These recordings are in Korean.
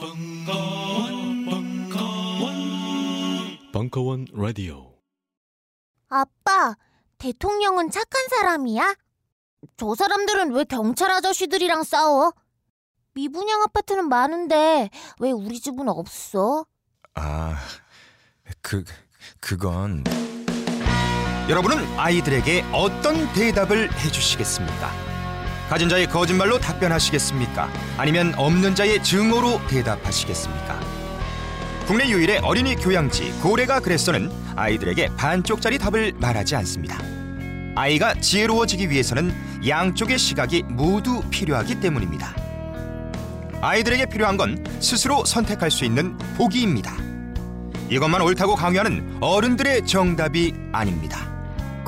벙커원, 벙커원, 벙커원 라디오. 아빠, 대통령은 착한 사람이야? 저 사람들은 왜 경찰 아저씨들이랑 싸워? 미분양 아파트는 많은데 왜 우리 집은 없어? 아, 그 그건 여러분은 아이들에게 어떤 대답을 해주시겠습니까? 가진 자의 거짓말로 답변하시겠습니까? 아니면 없는 자의 증오로 대답하시겠습니까? 국내 유일의 어린이 교양지 고래가 그랬어는 아이들에게 반쪽짜리 답을 말하지 않습니다. 아이가 지혜로워지기 위해서는 양쪽의 시각이 모두 필요하기 때문입니다. 아이들에게 필요한 건 스스로 선택할 수 있는 보기입니다. 이것만 옳다고 강요하는 어른들의 정답이 아닙니다.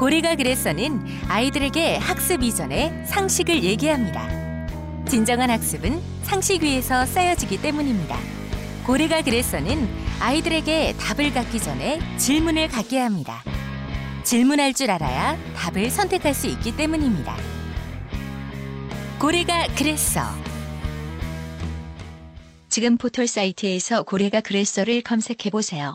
고래가 그랬어는 아이들에게 학습 이전에 상식을 얘기합니다. 진정한 학습은 상식 위에서 쌓여지기 때문입니다. 고래가 그랬어는 아이들에게 답을 갖기 전에 질문을 갖게 합니다. 질문할 줄 알아야 답을 선택할 수 있기 때문입니다. 고래가 그랬어. 지금 포털 사이트에서 고래가 그랬어를 검색해 보세요.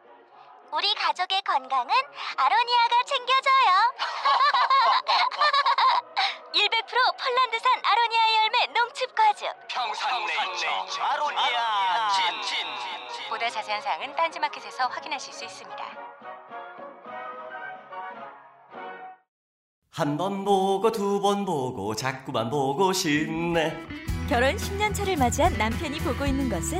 우리 가족의 건강은 아로니아가 챙겨줘요. 100% 폴란드산 아로니아 열매 농축 과즙. 평산네이처 아로니아 친 보다 자세한 사항은 딴지마켓에서 확인하실 수 있습니다. 한 번 보고 두 번 보고 자꾸만 보고 싶네 결혼 10년 차를 맞이한 남편이 보고 있는 것은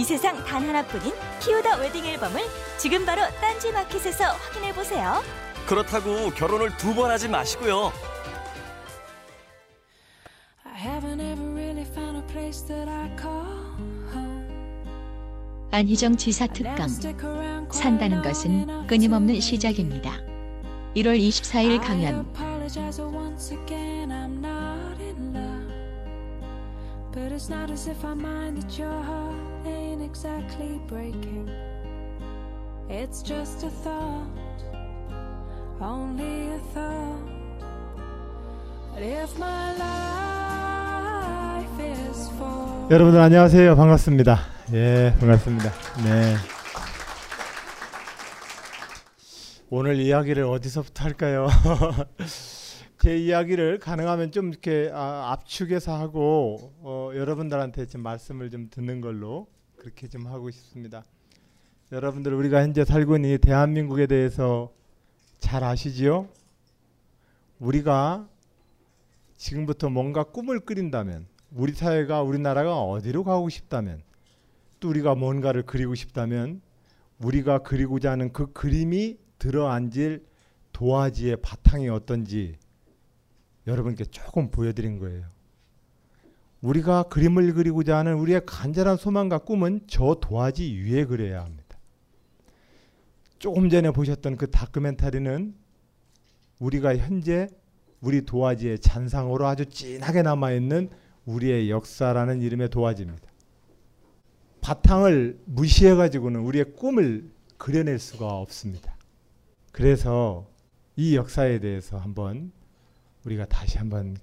이 세상 단 하나뿐인 피우다 웨딩 앨범을 지금 바로 딴지 마켓에서 확인해 보세요. 그렇다고 결혼을 두 번 하지 마시고요. 안희정 지사 특강. 산다는 것은 끊임없는 시작입니다. 1월 24일 강연. But it's not as if I mind that your heart ain't exactly breaking. It's just a thought, only a thought. But if my life is for 여러분들 안녕하세요. 반갑습니다. 예, 반갑습니다. 네. 오늘 이야기를 어디서부터 할까요? 제 이야기를 가능하면 좀 이렇게 아, 압축해서 하고 어, 여러분들한테 좀 말씀을 좀 듣는 걸로 그렇게 좀 하고 싶습니다. 여러분들 우리가 현재 살고 있는 이 대한민국에 대해서 잘 아시지요? 우리가 지금부터 뭔가 꿈을 꾸린다면 우리 사회가 우리나라가 어디로 가고 싶다면 또 우리가 뭔가를 그리고 싶다면 우리가 그리고자 하는 그 그림이 들어앉을 도화지의 바탕이 어떤지 여러분께 조금 보여드린 거예요. 우리가 그림을 그리고자 하는 우리의 간절한 소망과 꿈은 저 도화지 위에 그려야 합니다. 조금 전에 보셨던 그 다큐멘터리는 우리가 현재 우리 도화지의 잔상으로 아주 진하게 남아있는 우리의 역사라는 이름의 도화지입니다. 바탕을 무시해가지고는 우리의 꿈을 그려낼 수가 없습니다. 그래서 이 역사에 대해서 한번 우리가 다시 한번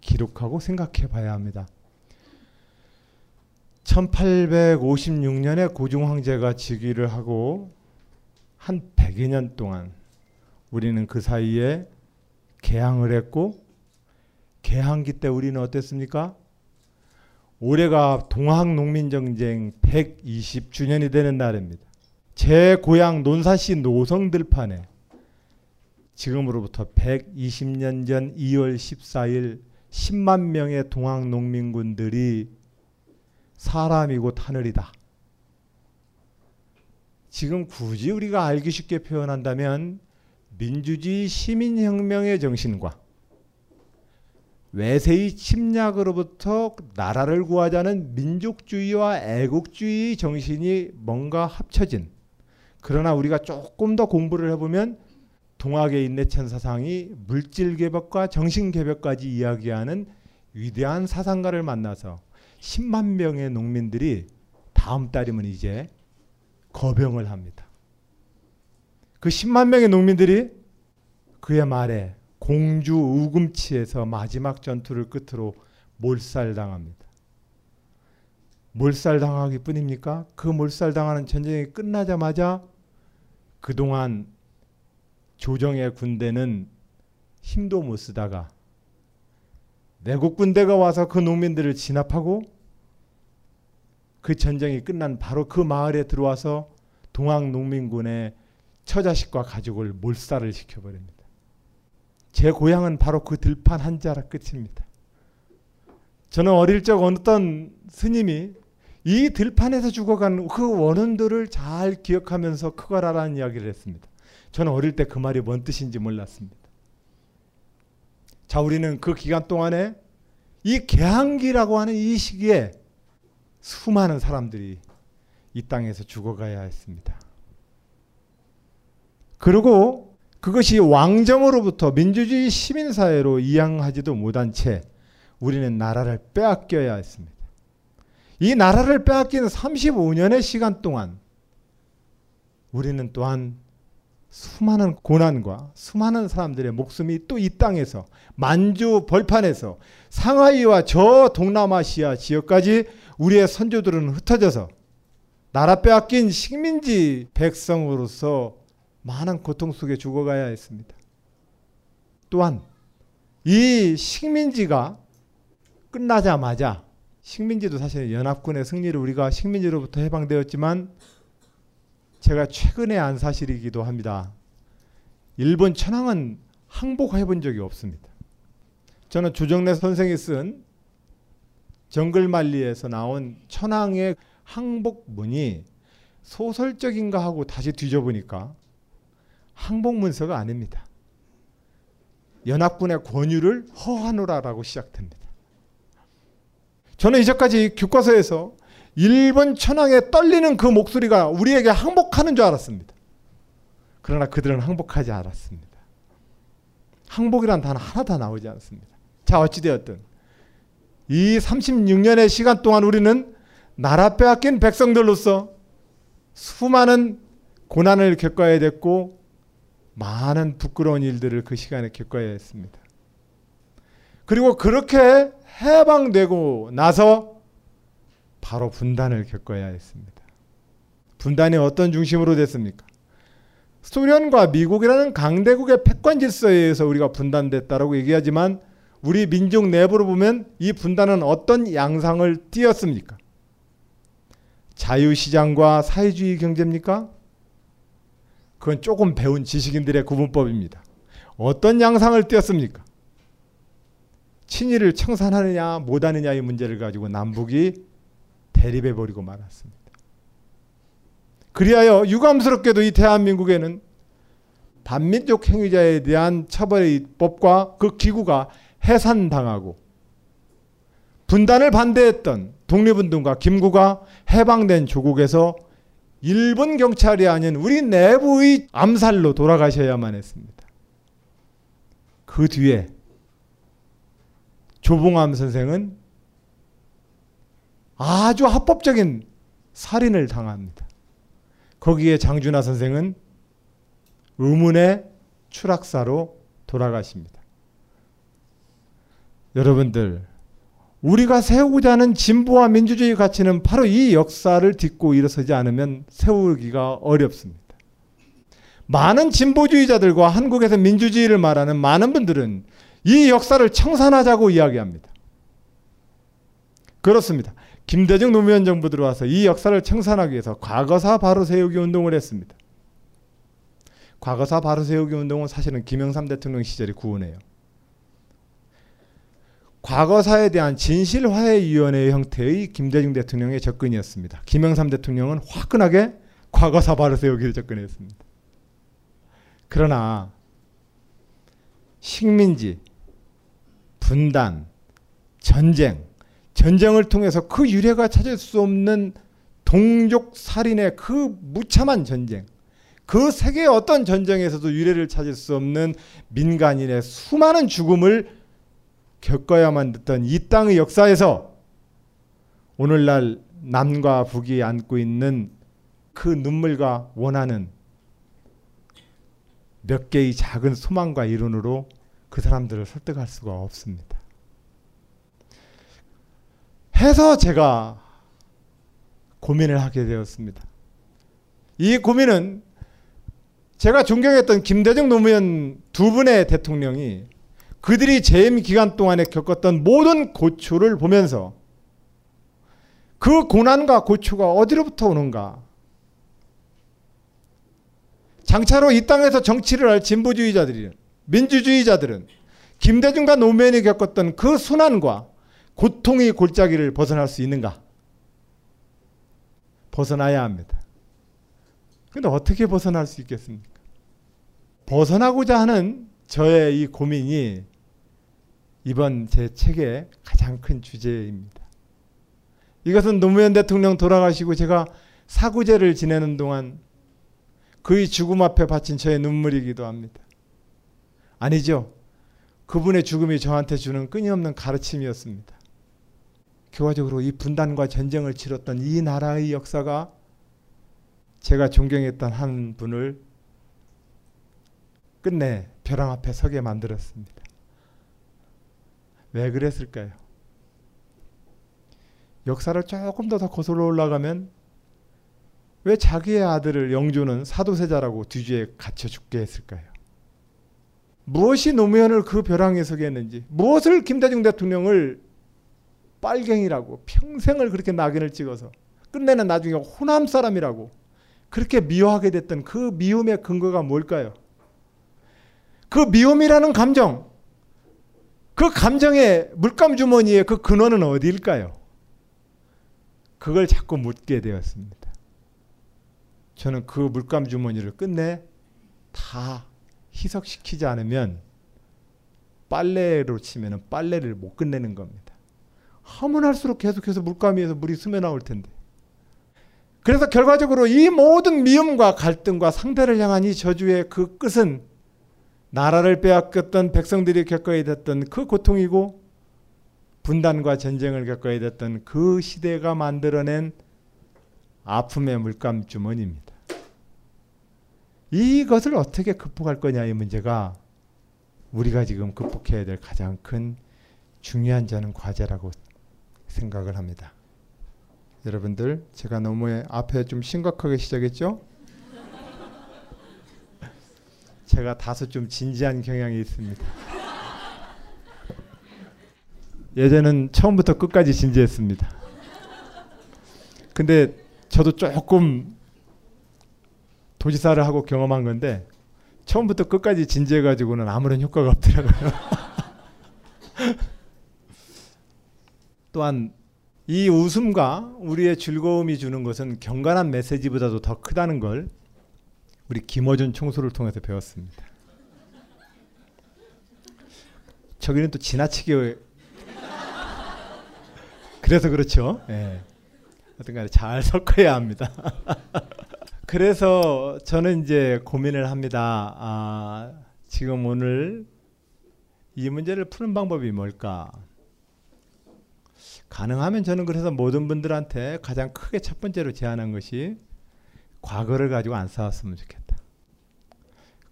기록하고 생각해 봐야 합니다. 1856년에 고종 황제가 즉위를 하고 한 100여 년 동안 우리는 그 사이에 개항을 했고 개항기 때 우리는 어땠습니까? 올해가 동학농민정쟁 120주년이 되는 날입니다. 제 고향 논산시 노성들판에 지금으로부터 120년 전 2월 14일 10만 명의 동학 농민군들이 사람이고 하늘이다. 지금 굳이 우리가 알기 쉽게 표현한다면 민주주의 시민혁명의 정신과 외세의 침략으로부터 나라를 구하자는 민족주의와 애국주의 정신이 뭔가 합쳐진 그러나 우리가 조금 더 공부를 해보면 동학의 인내천 사상이 물질 개벽과 정신 개벽까지 이야기하는 위대한 사상가를 만나서 10만 명의 농민들이 다음 달이면 이제 거병을 합니다. 그 10만 명의 농민들이 그의 말에 공주 우금치에서 마지막 전투를 끝으로 몰살당합니다. 몰살당하기 뿐입니까? 그 몰살당하는 전쟁이 끝나자마자 그동안 조정의 군대는 힘도 못 쓰다가 내국 군대가 와서 그 농민들을 진압하고 그 전쟁이 끝난 바로 그 마을에 들어와서 동학 농민군의 처자식과 가족을 몰살을 시켜버립니다. 제 고향은 바로 그 들판 한 자락 끝입니다. 저는 어릴 적 어떤 스님이 이 들판에서 죽어간 그 원혼들을 잘 기억하면서 크거라라는 이야기를 했습니다. 저는 어릴 때 그 말이 뭔 뜻인지 몰랐습니다. 자, 우리는 그 기간 동안에 이 개항기라고 하는 이 시기에 수많은 사람들이 이 땅에서 죽어가야 했습니다. 그리고 그것이 왕정으로부터 민주주의 시민사회로 이양하지도 못한 채 우리는 나라를 빼앗겨야 했습니다. 이 나라를 빼앗긴 35년의 시간 동안 우리는 또한 수많은 고난과 수많은 사람들의 목숨이 또 이 땅에서 만주 벌판에서 상하이와 저 동남아시아 지역까지 우리의 선조들은 흩어져서 나라 빼앗긴 식민지 백성으로서 많은 고통 속에 죽어가야 했습니다. 또한 이 식민지가 끝나자마자 식민지도 사실 연합군의 승리를 우리가 식민지로부터 해방되었지만 제가 최근에 안 사실이기도 합니다. 일본 천황은 항복해 본 적이 없습니다. 저는 조정래 선생이 쓴 정글만리에서 나온 천황의 항복문이 소설적인가 하고 다시 뒤져보니까 항복문서가 아닙니다. 연합군의 권유를 허하노라라고 시작됩니다. 저는 이제까지 교과서에서 일본 천황의 떨리는 그 목소리가 우리에게 항복하는 줄 알았습니다. 그러나 그들은 항복하지 않았습니다. 항복이란 단어 하나도 나오지 않습니다. 자 어찌되었든 이 36년의 시간 동안 우리는 나라 빼앗긴 백성들로서 수많은 고난을 겪어야 됐고 많은 부끄러운 일들을 그 시간에 겪어야 했습니다. 그리고 그렇게 해방되고 나서 바로 분단을 겪어야 했습니다. 분단이 어떤 중심으로 됐습니까? 소련과 미국이라는 강대국의 패권 질서에 의해서 우리가 분단됐다라고 얘기하지만 우리 민족 내부로 보면 이 분단은 어떤 양상을 띄었습니까? 자유시장과 사회주의 경제입니까? 그건 조금 배운 지식인들의 구분법입니다. 어떤 양상을 띄었습니까? 친일을 청산하느냐 못하느냐의 문제를 가지고 남북이 대립해 버리고 말았습니다. 그리하여 유감스럽게도 이 대한민국에는 반민족 행위자에 대한 처벌의 법과 그 기구가 해산당하고 분단을 반대했던 독립운동가 김구가 해방된 조국에서 일본 경찰이 아닌 우리 내부의 암살로 돌아가셔야만 했습니다. 그 뒤에 조봉암 선생은 아주 합법적인 살인을 당합니다. 거기에 장준하 선생은 의문의 추락사로 돌아가십니다. 여러분들, 우리가 세우고자 하는 진보와 민주주의 가치는 바로 이 역사를 딛고 일어서지 않으면 세우기가 어렵습니다. 많은 진보주의자들과 한국에서 민주주의를 말하는 많은 분들은 이 역사를 청산하자고 이야기합니다. 그렇습니다. 김대중 노무현 정부 들어와서 이 역사를 청산하기 위해서 과거사 바로 세우기 운동을 했습니다. 과거사 바로 세우기 운동은 사실은 김영삼 대통령 시절에 구원해요. 과거사에 대한 진실화해위원회 형태의 김대중 대통령의 접근이었습니다. 김영삼 대통령은 화끈하게 과거사 바로 세우기를 접근했습니다. 그러나 식민지, 분단, 전쟁, 전쟁을 통해서 그 유례가 찾을 수 없는 동족 살인의 그 무참한 전쟁, 그 세계 어떤 전쟁에서도 유례를 찾을 수 없는 민간인의 수많은 죽음을 겪어야만 됐던 이 땅의 역사에서 오늘날 남과 북이 안고 있는 그 눈물과 원하는 몇 개의 작은 소망과 이론으로 그 사람들을 설득할 수가 없습니다. 해서 제가 고민을 하게 되었습니다. 이 고민은 제가 존경했던 김대중 노무현 두 분의 대통령이 그들이 재임 기간 동안에 겪었던 모든 고초를 보면서 그 고난과 고초가 어디로부터 오는가? 장차로 이 땅에서 정치를 할 진보주의자들이 민주주의자들은 김대중과 노무현이 겪었던 그 순환과 고통의 골짜기를 벗어날 수 있는가? 벗어나야 합니다. 근데 어떻게 벗어날 수 있겠습니까? 벗어나고자 하는 저의 이 고민이 이번 제 책의 가장 큰 주제입니다. 이것은 노무현 대통령 돌아가시고 제가 사구제를 지내는 동안 그의 죽음 앞에 바친 저의 눈물이기도 합니다. 아니죠. 그분의 죽음이 저한테 주는 끊임없는 가르침이었습니다. 결과적으로 이 분단과 전쟁을 치렀던 이 나라의 역사가 제가 존경했던 한 분을 끝내 벼랑 앞에 서게 만들었습니다. 왜 그랬을까요? 역사를 조금 더, 더 거슬러 올라가면 왜 자기의 아들을 영조는 사도세자라고 뒤주에 갇혀 죽게 했을까요? 무엇이 노무현을 그 벼랑에 서게 했는지, 무엇을 김대중 대통령을 빨갱이라고 평생을 그렇게 낙인을 찍어서 끝내는 나중에 호남 사람이라고 그렇게 미워하게 됐던 그 미움의 근거가 뭘까요? 그 미움이라는 감정, 그 감정의 물감 주머니의 그 근원은 어디일까요? 그걸 자꾸 묻게 되었습니다. 저는 그 물감 주머니를 끝내 다 희석시키지 않으면 빨래로 치면 빨래를 못 끝내는 겁니다. 하면 할수록 계속해서 물감위에서 물이 스며 나올 텐데. 그래서 결과적으로 이 모든 미움과 갈등과 상대를 향한 이 저주의 그 끝은 나라를 빼앗겼던 백성들이 겪어야 됐던 그 고통이고 분단과 전쟁을 겪어야 됐던 그 시대가 만들어낸 아픔의 물감 주머니입니다. 이것을 어떻게 극복할 거냐의 문제가 우리가 지금 극복해야 될 가장 큰 중요한 저는 과제라고 생각을 합니다. 여러분들 제가 너무 앞에 좀 심각하게 시작했죠? 제가 다소 좀 진지한 경향이 있습니다. 예전은 처음부터 끝까지 진지했습니다. 근데 저도 조금 도지사를 하고 경험한 건데 처음부터 끝까지 진지해가지고는 아무런 효과가 없더라고요. 또한 이 웃음과 우리의 즐거움이 주는 것은 경건한 메시지보다도 더 크다는 걸 우리 김어준 총수를 통해서 배웠습니다. 저기는 또 지나치게 그래서 그렇죠. 예. 어떤간에 잘 섞어야 합니다. 그래서 저는 이제 고민을 합니다. 아, 지금 오늘 이 문제를 푸는 방법이 뭘까? 가능하면 저는 그래서 모든 분들한테 가장 크게 첫 번째로 제안한 것이 과거를 가지고 안 싸웠으면 좋겠다.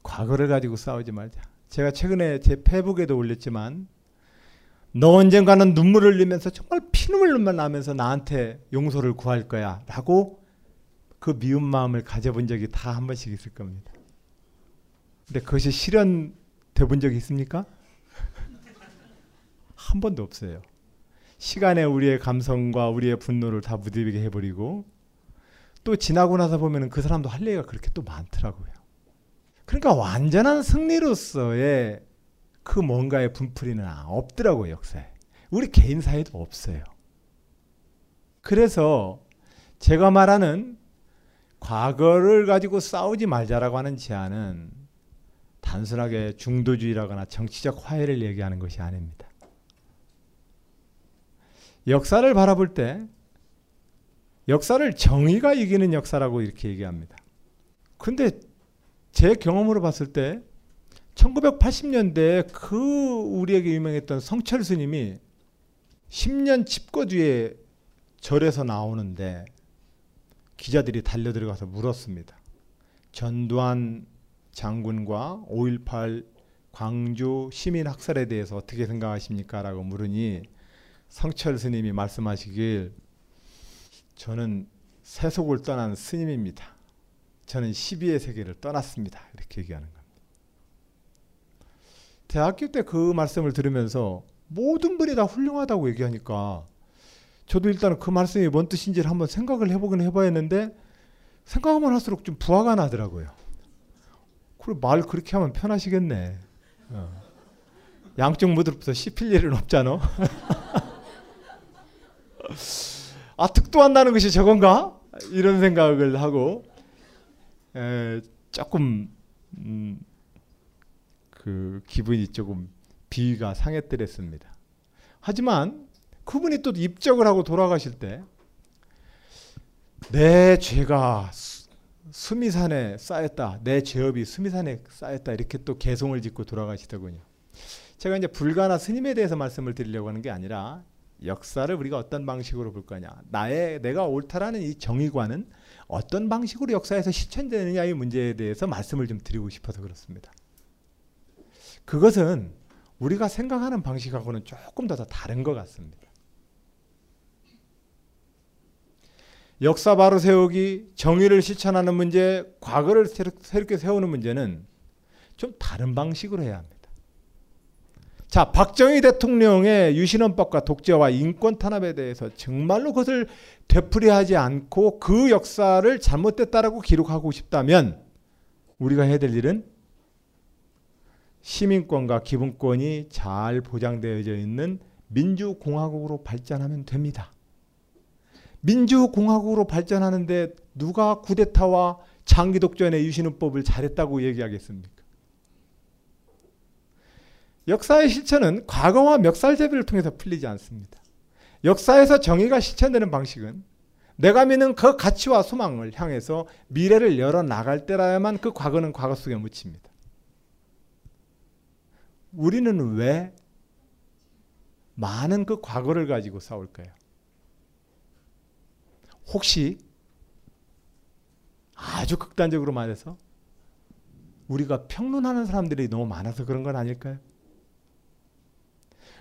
과거를 가지고 싸우지 말자. 제가 최근에 제 페북에도 올렸지만 너 언젠가는 눈물을 흘리면서 정말 피눈물만 나면서 나한테 용서를 구할 거야 라고 그 미운 마음을 가져본 적이 다 한 번씩 있을 겁니다. 근데 그것이 실현돼 본 적이 있습니까? 한 번도 없어요. 시간에 우리의 감성과 우리의 분노를 다 무디비게 해버리고 또 지나고 나서 보면 그 사람도 할 얘기가 그렇게 또 많더라고요. 그러니까 완전한 승리로서의 그 뭔가의 분풀이는 없더라고요, 역사에. 우리 개인 사회도 없어요. 그래서 제가 말하는 과거를 가지고 싸우지 말자라고 하는 제안은 단순하게 중도주의라거나 정치적 화해를 얘기하는 것이 아닙니다. 역사를 바라볼 때 역사를 정의가 이기는 역사라고 이렇게 얘기합니다. 근데 제 경험으로 봤을 때 1980년대 그 우리에게 유명했던 성철 스님이 10년 집거 뒤에 절에서 나오는데 기자들이 달려 들어가서 물었습니다. 전두환 장군과 5.18 광주 시민 학살에 대해서 어떻게 생각하십니까? 라고 물으니 성철 스님이 말씀하시길 저는 세속을 떠난 스님입니다. 저는 12의 세계를 떠났습니다. 이렇게 얘기하는 겁니다. 대학교 때 그 말씀을 들으면서 모든 분이 다 훌륭하다고 얘기하니까 저도 일단 그 말씀이 뭔 뜻인지를 한번 생각을 해보긴 해봐야 했는데 생각하면 할수록 좀 부화가 나더라고요. 그리고 말 그렇게 하면 편하시겠네. 어. 양쪽 무드로부터 씹힐 일은 없잖아. 아 득도한다는 것이 저건가? 이런 생각을 하고 에, 조금 음, 그 기분이 조금 비위가 상했더랬습니다. 하지만 그분이 또 입적을 하고 돌아가실 때 내 죄가 수미산에 쌓였다. 내 죄업이 수미산에 쌓였다. 이렇게 또 개송을 짓고 돌아가시더군요. 제가 이제 불가나 스님에 대해서 말씀을 드리려고 하는 게 아니라 역사를 우리가 어떤 방식으로 볼 거냐. 나의 내가 옳다라는 이 정의관은 어떤 방식으로 역사에서 실천되느냐의 문제에 대해서 말씀을 좀 드리고 싶어서 그렇습니다. 그것은 우리가 생각하는 방식하고는 조금 더, 더 다른 것 같습니다. 역사 바로 세우기, 정의를 실천하는 문제, 과거를 새롭게 세우는 문제는 좀 다른 방식으로 해야 합니다. 자, 박정희 대통령의 유신헌법과 독재와 인권 탄압에 대해서 정말로 그것을 되풀이하지 않고 그 역사를 잘못됐다라고 기록하고 싶다면 우리가 해야 될 일은 시민권과 기본권이 잘 보장되어져 있는 민주공화국으로 발전하면 됩니다. 민주공화국으로 발전하는데 누가 쿠데타와 장기 독전의 유신헌법을 잘했다고 얘기하겠습니까? 역사의 실천은 과거와 멱살잡이를 통해서 풀리지 않습니다. 역사에서 정의가 실천되는 방식은 내가 믿는 그 가치와 소망을 향해서 미래를 열어 나갈 때라야만 그 과거는 과거 속에 묻힙니다. 우리는 왜 많은 그 과거를 가지고 싸울까요? 혹시 아주 극단적으로 말해서 우리가 평론하는 사람들이 너무 많아서 그런 건 아닐까요?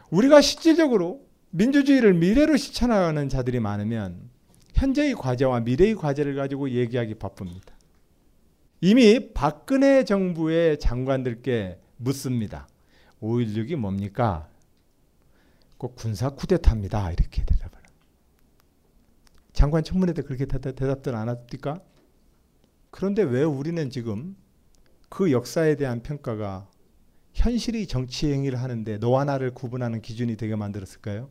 우리가 실질적으로 민주주의를 미래로 실천하는 자들이 많으면 현재의 과제와 미래의 과제를 가지고 얘기하기 바쁩니다. 이미 박근혜 정부의 장관들께 묻습니다. 5.16이 뭡니까? 꼭 군사 쿠데타입니다. 이렇게 대답을. 장관 청문회 때 그렇게 대답들 안 합니까? 그런데 왜 우리는 지금 그 역사에 대한 평가가 현실이 정치 행위를 하는데 너와 나를 구분하는 기준이 되게 만들었을까요?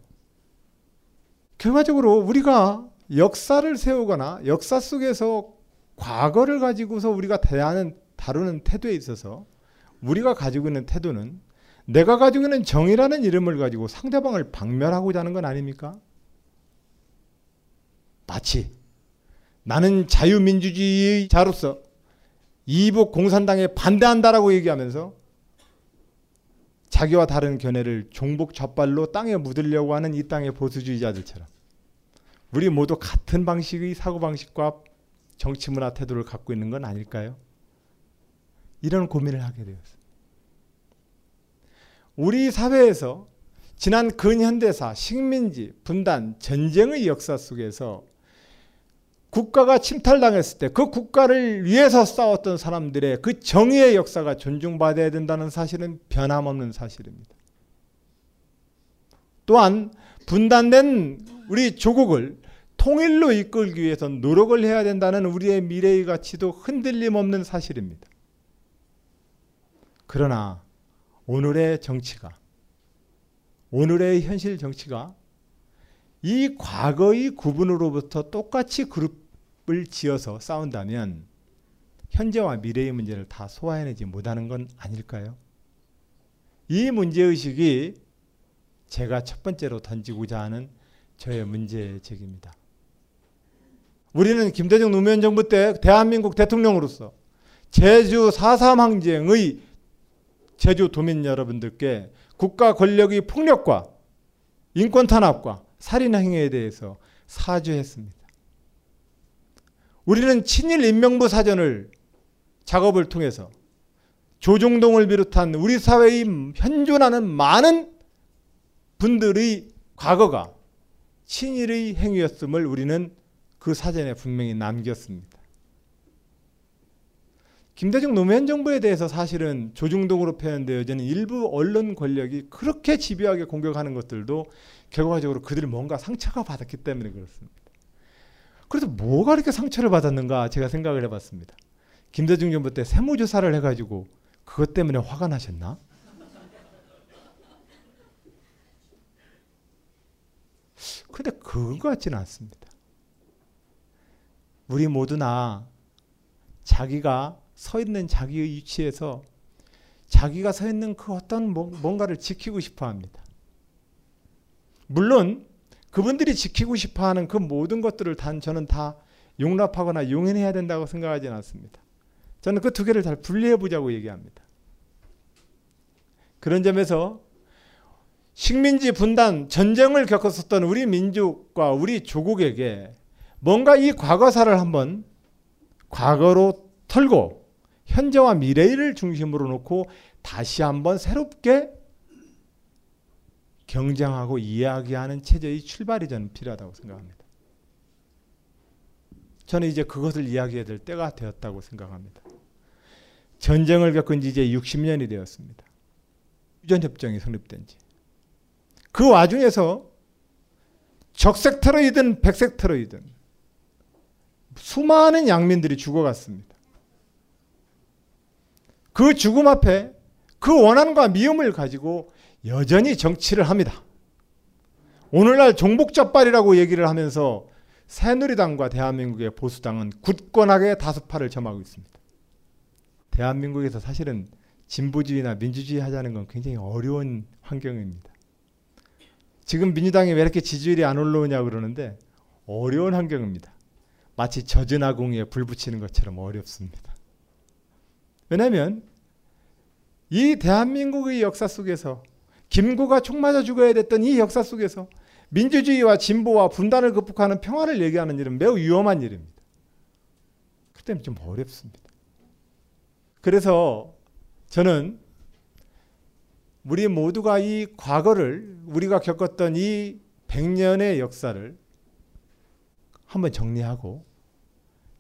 결과적으로 우리가 역사를 세우거나 역사 속에서 과거를 가지고서 우리가 대하는 다루는 태도에 있어서 우리가 가지고 있는 태도는 내가 가지고 있는 정의라는 이름을 가지고 상대방을 박멸하고자 하는 건 아닙니까? 마치 나는 자유민주주의자로서 이북 공산당에 반대한다라고 얘기하면서 자기와 다른 견해를 종북 젖발로 땅에 묻으려고 하는 이 땅의 보수주의자들처럼 우리 모두 같은 방식의 사고방식과 정치 문화 태도를 갖고 있는 건 아닐까요? 이런 고민을 하게 되었습니다. 우리 사회에서 지난 근현대사, 식민지, 분단, 전쟁의 역사 속에서 국가가 침탈당했을 때 그 국가를 위해서 싸웠던 사람들의 그 정의의 역사가 존중받아야 된다는 사실은 변함없는 사실입니다. 또한 분단된 우리 조국을 통일로 이끌기 위해서 노력을 해야 된다는 우리의 미래의 가치도 흔들림 없는 사실입니다. 그러나 오늘의 정치가 오늘의 현실 정치가 이 과거의 구분으로부터 똑같이 그룹 을 지어서 싸운다면 현재와 미래의 문제를 다 소화해내지 못하는 건 아닐까요? 이 문제의식이 제가 첫 번째로 던지고자 하는 저의 문제제기입니다. 우리는 김대중 노무현 정부 때 대한민국 대통령으로서 제주 4.3 항쟁의 제주 도민 여러분들께 국가 권력의 폭력과 인권 탄압과 살인 행위에 대해서 사죄했습니다. 우리는 친일 인명부 사전을 작업을 통해서 조중동을 비롯한 우리 사회의 현존하는 많은 분들의 과거가 친일의 행위였음을 우리는 그 사전에 분명히 남겼습니다. 김대중 노무현 정부에 대해서 사실은 조중동으로 표현되어지는 일부 언론 권력이 그렇게 집요하게 공격하는 것들도 결과적으로 그들이 뭔가 상처가 받았기 때문에 그렇습니다. 그래서 뭐가 이렇게 상처를 받았는가 제가 생각을 해봤습니다. 김대중 정부 때 세무조사를 해가지고 그것 때문에 화가 나셨나? 근데 그거 같지는 않습니다. 우리 모두나 자기가 서 있는 자기의 위치에서 자기가 서 있는 그 어떤 뭔가를 지키고 싶어 합니다. 물론 그분들이 지키고 싶어 하는 그 모든 것들을 단 저는 다 용납하거나 용인해야 된다고 생각하지는 않습니다. 저는 그 두 개를 잘 분리해 보자고 얘기합니다. 그런 점에서 식민지 분단, 전쟁을 겪었었던 우리 민족과 우리 조국에게 뭔가 이 과거사를 한번 과거로 털고 현재와 미래를 중심으로 놓고 다시 한번 새롭게 경쟁하고 이야기하는 체제의 출발이 저는 필요하다고 생각합니다. 저는 이제 그것을 이야기해야 될 때가 되었다고 생각합니다. 전쟁을 겪은 지 이제 60년이 되었습니다. 휴전협정이 성립된 지. 그 와중에서 적색 테러이든 백색 테러이든 수많은 양민들이 죽어갔습니다. 그 죽음 앞에 그 원한과 미움을 가지고 여전히 정치를 합니다. 오늘날 종북적발이라고 얘기를 하면서 새누리당과 대한민국의 보수당은 굳건하게 다수파를 점하고 있습니다. 대한민국에서 사실은 진보주의나 민주주의 하자는 건 굉장히 어려운 환경입니다. 지금 민주당이 왜 이렇게 지지율이 안 올라오냐 그러는데 어려운 환경입니다. 마치 젖은 아궁이에 불 붙이는 것처럼 어렵습니다. 왜냐하면 이 대한민국의 역사 속에서 김구가 총 맞아 죽어야 됐던 이 역사 속에서 민주주의와 진보와 분단을 극복하는 평화를 얘기하는 일은 매우 위험한 일입니다. 그 때문에 좀 어렵습니다. 그래서 저는 우리 모두가 이 과거를 우리가 겪었던 이 100년의 역사를 한번 정리하고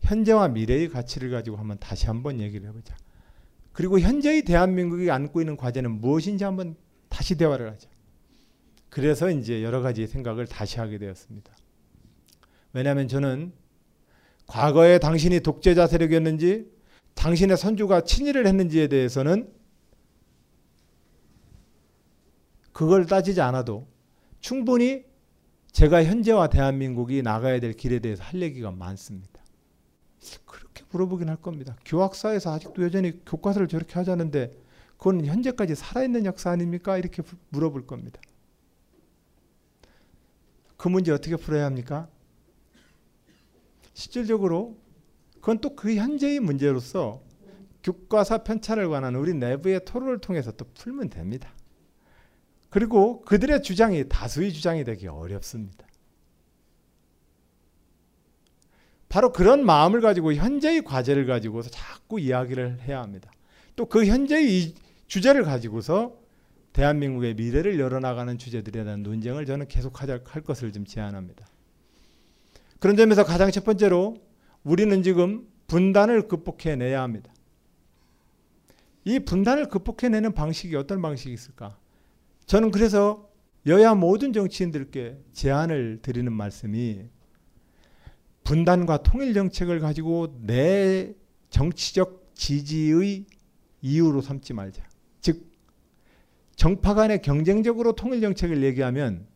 현재와 미래의 가치를 가지고 한번 다시 한번 얘기를 해보자. 그리고 현재의 대한민국이 안고 있는 과제는 무엇인지 한번 다시 대화를 하자. 그래서 이제 여러 가지 생각을 다시 하게 되었습니다. 왜냐하면 저는 과거에 당신이 독재자 세력이었는지 당신의 선주가 친일을 했는지에 대해서는 그걸 따지지 않아도 충분히 제가 현재와 대한민국이 나가야 될 길에 대해서 할 얘기가 많습니다. 그렇게 물어보긴 할 겁니다. 교학사에서 아직도 여전히 교과서를 저렇게 하자는데 그건 현재까지 살아있는 역사 아닙니까? 이렇게 물어볼 겁니다. 그 문제 어떻게 풀어야 합니까? 실질적으로 그건 또 그 현재의 문제로서 교과서 편찬을 관한 우리 내부의 토론을 통해서 또 풀면 됩니다. 그리고 그들의 주장이 다수의 주장이 되기 어렵습니다. 바로 그런 마음을 가지고 현재의 과제를 가지고서 자꾸 이야기를 해야 합니다. 또 그 현재의 주제를 가지고서 대한민국의 미래를 열어나가는 주제들에 대한 논쟁을 저는 계속하자 할 것을 좀 제안합니다. 그런 점에서 가장 첫 번째로 우리는 지금 분단을 극복해내야 합니다. 이 분단을 극복해내는 방식이 어떤 방식이 있을까? 저는 그래서 여야 모든 정치인들께 제안을 드리는 말씀이 분단과 통일 정책을 가지고 내 정치적 지지의 이유로 삼지 말자. 즉 정파 간에 경쟁적으로 통일 정책을 얘기하면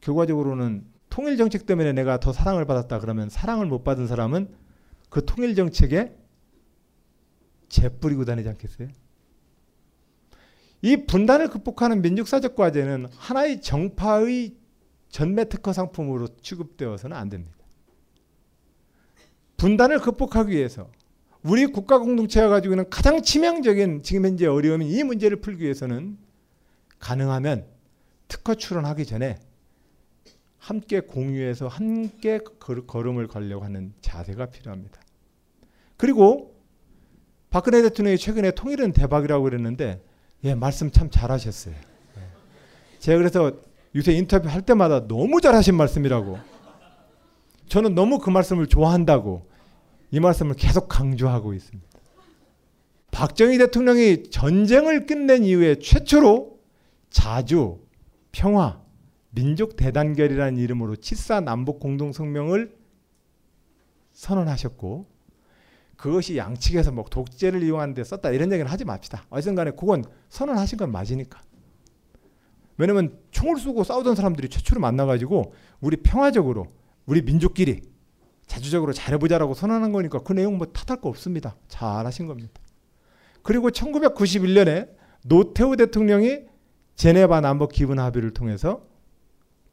결과적으로는 통일 정책 때문에 내가 더 사랑을 받았다 그러면 사랑을 못 받은 사람은 그 통일 정책에 재뿌리고 다니지 않겠어요? 이 분단을 극복하는 민족사적 과제는 하나의 정파의 전매 특허 상품으로 취급되어서는 안 됩니다. 분단을 극복하기 위해서 우리 국가 공동체가 가지고 있는 가장 치명적인 지금 현재 어려움인 이 문제를 풀기 위해서는 가능하면 특허 출원하기 전에 함께 공유해서 함께 걸음을 걸려고 하는 자세가 필요합니다. 그리고 박근혜 대통령이 최근에 통일은 대박이라고 그랬는데 예 말씀 참 잘하셨어요. 예. 제가 그래서 요새 인터뷰 할 때마다 너무 잘하신 말씀이라고 저는 너무 그 말씀을 좋아한다고 이 말씀을 계속 강조하고 있습니다. 박정희 대통령이 전쟁을 끝낸 이후에 최초로 자주 평화 민족 대단결이라는 이름으로 칠사 남북 공동 성명을 선언하셨고 그것이 양측에서 뭐 독재를 이용하는데 썼다 이런 얘기는 하지 맙시다. 어쨌든 간에 그건 선언하신 건 맞으니까. 왜냐면 총을 쏘고 싸우던 사람들이 최초로 만나가지고 우리 평화적으로 우리 민족끼리 자주적으로 잘해보자라고 선언한 거니까 그 내용 뭐 탓할 거 없습니다. 잘하신 겁니다. 그리고 1991년에 노태우 대통령이 제네바 남북 기분 합의를 통해서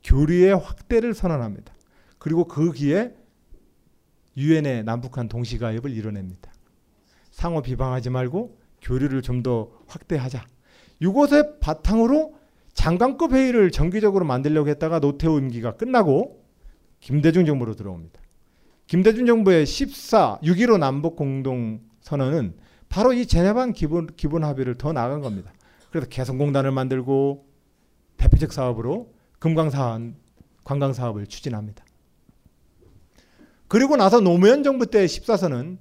교류의 확대를 선언합니다. 그리고 그 기에 유엔의 남북한 동시가입을 이뤄냅니다. 상호 비방하지 말고 교류를 좀 더 확대하자. 이것의 바탕으로 장관급 회의를 정기적으로 만들려고 했다가 노태우 임기가 끝나고 김대중 정부로 들어옵니다. 김대중 정부의 14, 6.15 남북 공동 선언은 바로 이 제네반 기본, 기본 합의를 더 나간 겁니다. 그래서 개성공단을 만들고 대표적 사업으로 금강산 관광 사업을 추진합니다. 그리고 나서 노무현 정부 때 14선은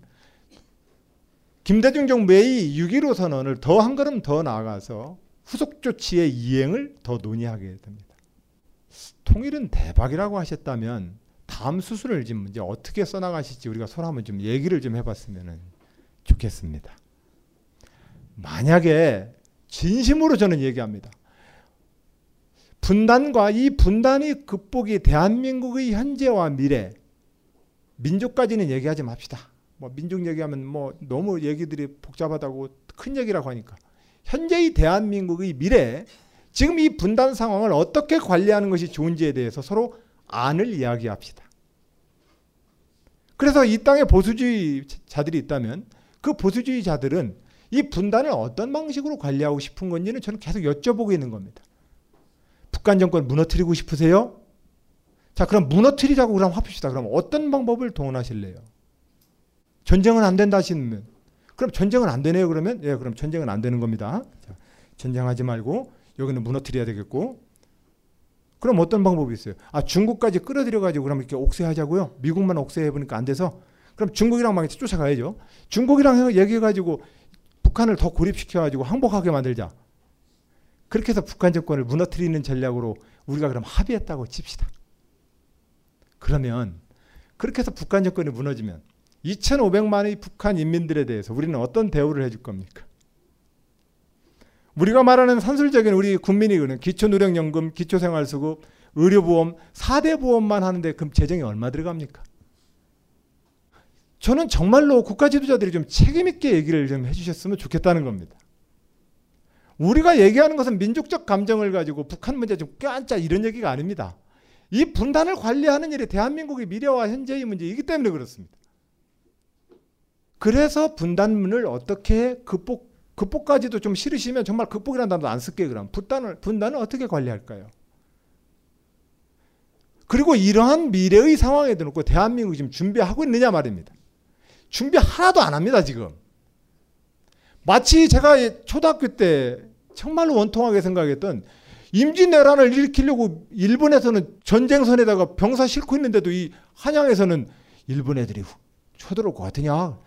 김대중 정부의 6.15 선언을 더 한 걸음 더 나아가서 후속 조치의 이행을 더 논의하게 됩니다. 통일은 대박이라고 하셨다면 다음 수순을 지금 이제 어떻게 써나가실지 우리가 서로 한번 좀 얘기를 좀 해봤으면 좋겠습니다. 만약에 진심으로 저는 얘기합니다. 분단과 이 분단이 극복이 대한민국의 현재와 미래, 민족까지는 얘기하지 맙시다. 뭐 민족 얘기하면 뭐 너무 얘기들이 복잡하다고 큰 얘기라고 하니까 현재의 대한민국의 미래, 지금 이 분단 상황을 어떻게 관리하는 것이 좋은지에 대해서 서로 안을 이야기합시다. 그래서 이 땅에 보수주의자들이 있다면 그 보수주의자들은 이 분단을 어떤 방식으로 관리하고 싶은 건지는 저는 계속 여쭤보고 있는 겁니다. 북한 정권 무너뜨리고 싶으세요? 자, 그럼 무너뜨리자고 그럼 합시다. 그럼 어떤 방법을 동원하실래요? 전쟁은 안 된다 하시면 그럼 전쟁은 안 되네요. 그러면 예, 그럼 전쟁은 안 되는 겁니다. 자, 전쟁하지 말고 여기는 무너뜨려야 되겠고 그럼 어떤 방법이 있어요? 아 중국까지 끌어들여 가지고 그럼 이렇게 옥세하자고요. 미국만 옥세해 보니까 안 돼서 그럼 중국이랑 막 쫓아가야죠. 중국이랑 얘기해 가지고 북한을 더 고립시켜 가지고 항복하게 만들자. 그렇게 해서 북한 정권을 무너뜨리는 전략으로 우리가 그럼 합의했다고 칩시다. 그러면 그렇게 해서 북한 정권이 무너지면 2,500만의 북한 인민들에 대해서 우리는 어떤 대우를 해줄 겁니까? 우리가 말하는 산술적인 우리 국민이 그는 기초노령연금, 기초생활수급, 의료보험, 4대 보험만 하는데 그럼 재정이 얼마 들어갑니까? 저는 정말로 국가 지도자들이 좀 책임있게 얘기를 좀 해주셨으면 좋겠다는 겁니다. 우리가 얘기하는 것은 민족적 감정을 가지고 북한 문제 좀 껴안자 이런 얘기가 아닙니다. 이 분단을 관리하는 일이 대한민국의 미래와 현재의 문제이기 때문에 그렇습니다. 그래서 분단문을 어떻게 극복 극복까지도 좀 싫으시면 정말 극복이라는 단어도 안 쓸게요. 그럼 분단을 분단을 어떻게 관리할까요? 그리고 이러한 미래의 상황에 놓고 대한민국이 지금 준비하고 있느냐 말입니다. 준비 하나도 안 합니다 지금. 마치 제가 초등학교 때 정말로 원통하게 생각했던 임진왜란을 일으키려고 일본에서는 전쟁선에다가 병사 싣고 있는데도 이 한양에서는 일본 애들이 쳐들어올 것 같으냐?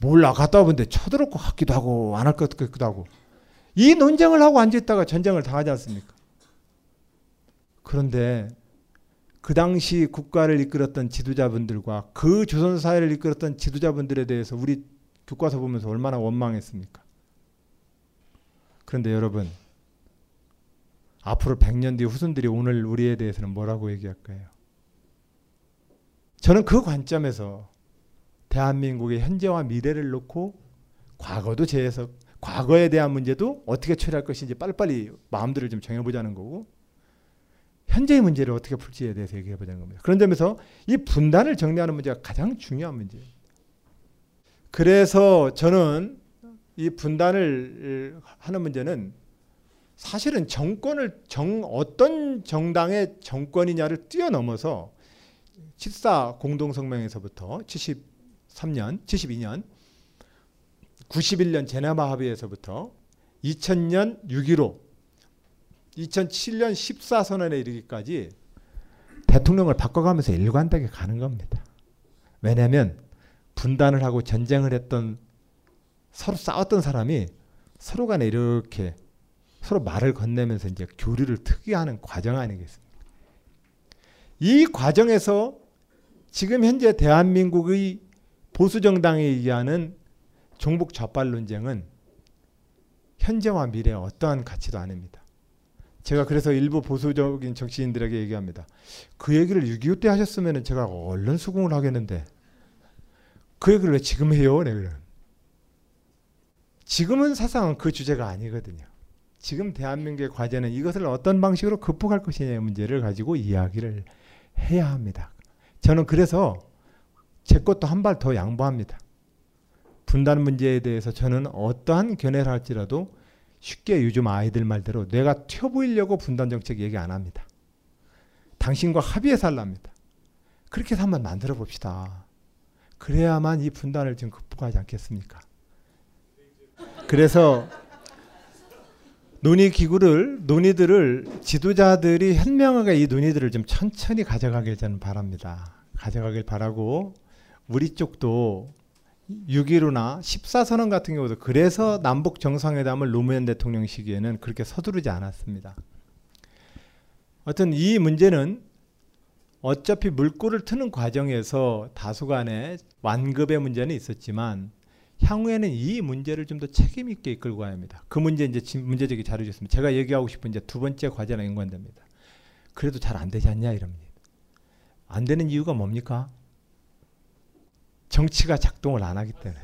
몰라 갔다 와본데 쳐들어올 것 같기도 하고 안 할 것 같기도 하고 이 논쟁을 하고 앉아있다가 전쟁을 당하지 않습니까? 그런데 그 당시 국가를 이끌었던 지도자분들과 그 조선 사회를 이끌었던 지도자분들에 대해서 우리 교과서 보면서 얼마나 원망했습니까? 그런데 여러분 앞으로 100년 뒤 후손들이 오늘 우리에 대해서는 뭐라고 얘기할까요? 저는 그 관점에서 대한민국의 현재와 미래를 놓고 과거도 재해석, 과거에 대한 문제도 어떻게 처리할 것인지 빨리빨리 마음들을 좀 정해보자는 거고 현재의 문제를 어떻게 풀지에 대해서 얘기해 보자는 겁니다. 그런 점에서 이 분단을 정리하는 문제가 가장 중요한 문제예요. 그래서 저는 이 분단을 하는 문제는 사실은 정권을 정 어떤 정당의 정권이냐를 뛰어넘어서 7사 공동성명에서부터 73년, 72년, 91년 제네바 합의에서부터 2000년 6.15, 2007년 14선언에 이르기까지 대통령을 바꿔가면서 일관되게 가는 겁니다. 왜냐하면 분단을 하고 전쟁을 했던 서로 싸웠던 사람이 서로 간에 이렇게 서로 말을 건네면서 이제 교류를 특이하는 과정 아니겠습니까? 이 과정에서 지금 현재 대한민국의 보수 정당에 의하는 종북 좌빨 논쟁은 현재와 미래에 어떠한 가치도 아닙니다. 제가 그래서 일부 보수적인 정치인들에게 얘기합니다. 그 얘기를 6.25 때 하셨으면 제가 얼른 수긍을 하겠는데 그 얘기를 왜 지금 해요? 네, 지금은 사실은 그 주제가 아니거든요. 지금 대한민국의 과제는 이것을 어떤 방식으로 극복할 것이냐의 문제를 가지고 이야기를 해야 합니다. 저는 그래서 제 것도 한 발 더 양보합니다. 분단 문제에 대해서 저는 어떠한 견해를 할지라도 쉽게 요즘 아이들 말대로 내가 튀어 보이려고 분단 정책 얘기 안 합니다. 당신과 합의해 살랍니다. 그렇게 해서 한번 만들어 봅시다. 그래야만 이 분단을 좀 극복하지 않겠습니까? 그래서 논의 기구를 논의들을 지도자들이 현명하게 이 논의들을 좀 천천히 가져가길 저는 바랍니다. 가져가길 바라고 우리 쪽도 6.15나 14선언 같은 경우도 그래서 남북 정상회담을 노무현 대통령 시기에는 그렇게 서두르지 않았습니다. 어떤 이 문제는 어차피 물꼬를 트는 과정에서 다수간의 완급의 문제는 있었지만 향후에는 이 문제를 좀 더 책임 있게 이끌고 가야 합니다. 그 문제 이제 문제 제기 잘해 주셨습니다. 제가 얘기하고 싶은 이제 두 번째 과제랑 연관됩니다. 그래도 잘 안 되지 않냐 이럽니다. 안 되는 이유가 뭡니까? 정치가 작동을 안 하기 때문에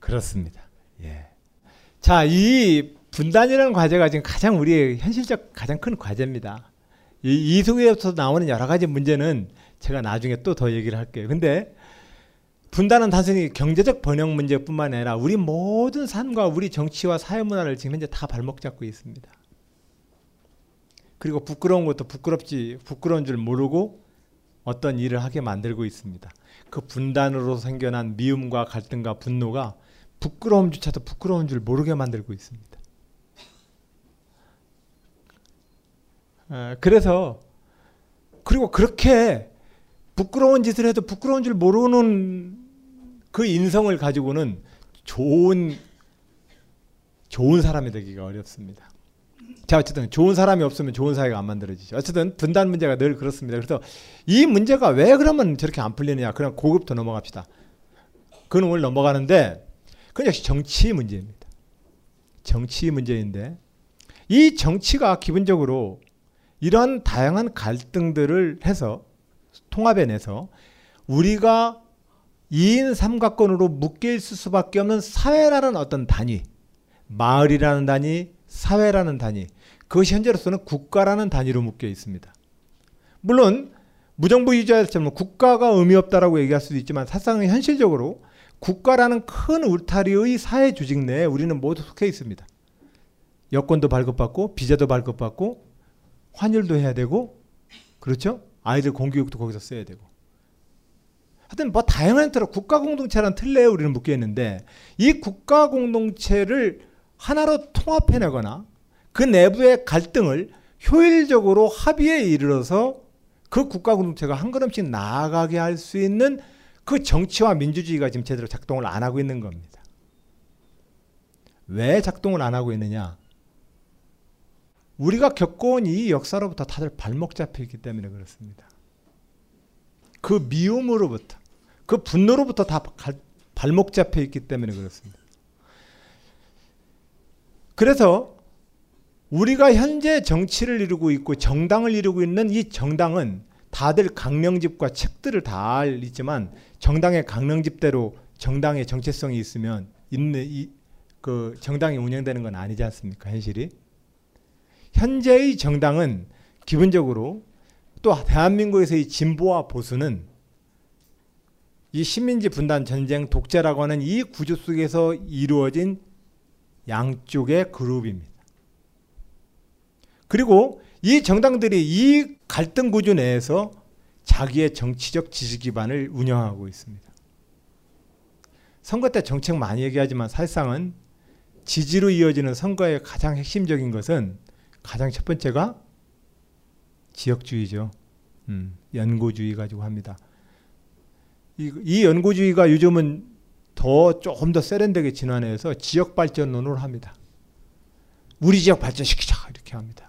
그렇습니다. 예. 자, 이 분단이라는 과제가 지금 가장 우리의 현실적 가장 큰 과제입니다. 이 이속에서 나오는 여러 가지 문제는 제가 나중에 또 더 얘기를 할게요. 근데 분단은 단순히 경제적 번영 문제뿐만 아니라 우리 모든 삶과 우리 정치와 사회 문화를 지금 현재 다 발목 잡고 있습니다. 그리고 부끄러운 것도 부끄럽지 부끄러운 줄 모르고 어떤 일을 하게 만들고 있습니다. 그 분단으로 생겨난 미움과 갈등과 분노가 부끄러움조차도 부끄러운 줄 모르게 만들고 있습니다. 그래서 그리고 그렇게 부끄러운 짓을 해도 부끄러운 줄 모르는 그 인성을 가지고는 좋은 좋은 사람이 되기가 어렵습니다. 자 어쨌든 좋은 사람이 없으면 좋은 사회가 안 만들어지죠. 어쨌든 분단 문제가 늘 그렇습니다. 그래서 이 문제가 왜 그러면 저렇게 안 풀리느냐? 그냥 고급도 넘어갑시다. 그는 오늘 넘어가는데 그건 역시 정치 문제입니다. 정치 문제인데 이 정치가 기본적으로 이런 다양한 갈등들을 해서 통합해내서 우리가 2인 삼각권으로 묶여 있을 수밖에 없는 사회라는 어떤 단위, 마을이라는 단위, 사회라는 단위, 그것이 현재로서는 국가라는 단위로 묶여 있습니다. 물론 무정부 유지자처럼 국가가 의미 없다라고 얘기할 수도 있지만 사실상 현실적으로 국가라는 큰 울타리의 사회 조직 내에 우리는 모두 속해 있습니다. 여권도 발급받고 비자도 발급받고 환율도 해야 되고 그렇죠? 아이들 공교육도 거기서 써야 되고 하여튼 뭐 다양한 틀로 국가 공동체라는 틀 내에 우리는 묶여 있는데 이 국가 공동체를 하나로 통합해내거나 그 내부의 갈등을 효율적으로 합의에 이르러서 그 국가 공동체가 한 걸음씩 나아가게 할 수 있는 그 정치와 민주주의가 지금 제대로 작동을 안 하고 있는 겁니다. 왜 작동을 안 하고 있느냐? 우리가 겪어온 이 역사로부터 다들 발목 잡혀 있기 때문에 그렇습니다. 그 미움으로부터, 그 분노로부터 다 발목 잡혀 있기 때문에 그렇습니다. 그래서 우리가 현재 정치를 이루고 있고 정당을 이루고 있는 이 정당은 다들 강령집과 책들을 다 알지만 정당의 강령집대로 정당의 정체성이 있으면 있는 이 그 정당이 운영되는 건 아니지 않습니까? 현실이. 현재의 정당은 기본적으로 또 대한민국에서의 진보와 보수는 이 식민지 분단 전쟁 독재라고 하는 이 구조 속에서 이루어진 양쪽의 그룹입니다. 그리고 이 정당들이 이 갈등 구조 내에서 자기의 정치적 지지 기반을 운영하고 있습니다. 선거 때 정책 많이 얘기하지만 사실상은 지지로 이어지는 선거의 가장 핵심적인 것은 가장 첫 번째가 지역주의죠. 음, 연고주의 가지고 합니다. 이, 이 연고주의가 요즘은 더 조금 더 세련되게 진화해서 지역 발전론을 합니다. 우리 지역 발전시키자 이렇게 합니다.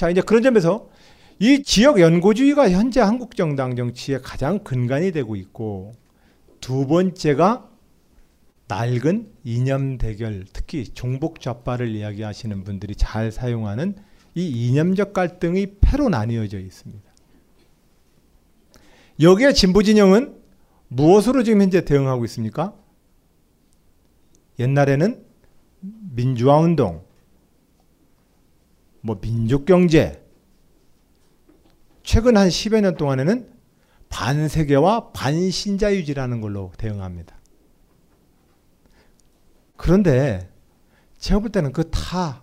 자 이제 그런 점에서 이 지역 연고주의가 현재 한국 정당 정치의 가장 근간이 되고 있고 두 번째가 낡은 이념 대결, 특히 종북 좌파를 이야기하시는 분들이 잘 사용하는 이 이념적 갈등이 패로 나뉘어져 있습니다. 여기에 진보 진영은 무엇으로 지금 현재 대응하고 있습니까? 옛날에는 민주화 운동, 뭐 민족 경제, 최근 한 10여 년 동안에는 반세계와 반신자유지라는 걸로 대응합니다. 그런데 제가 볼 때는 그 다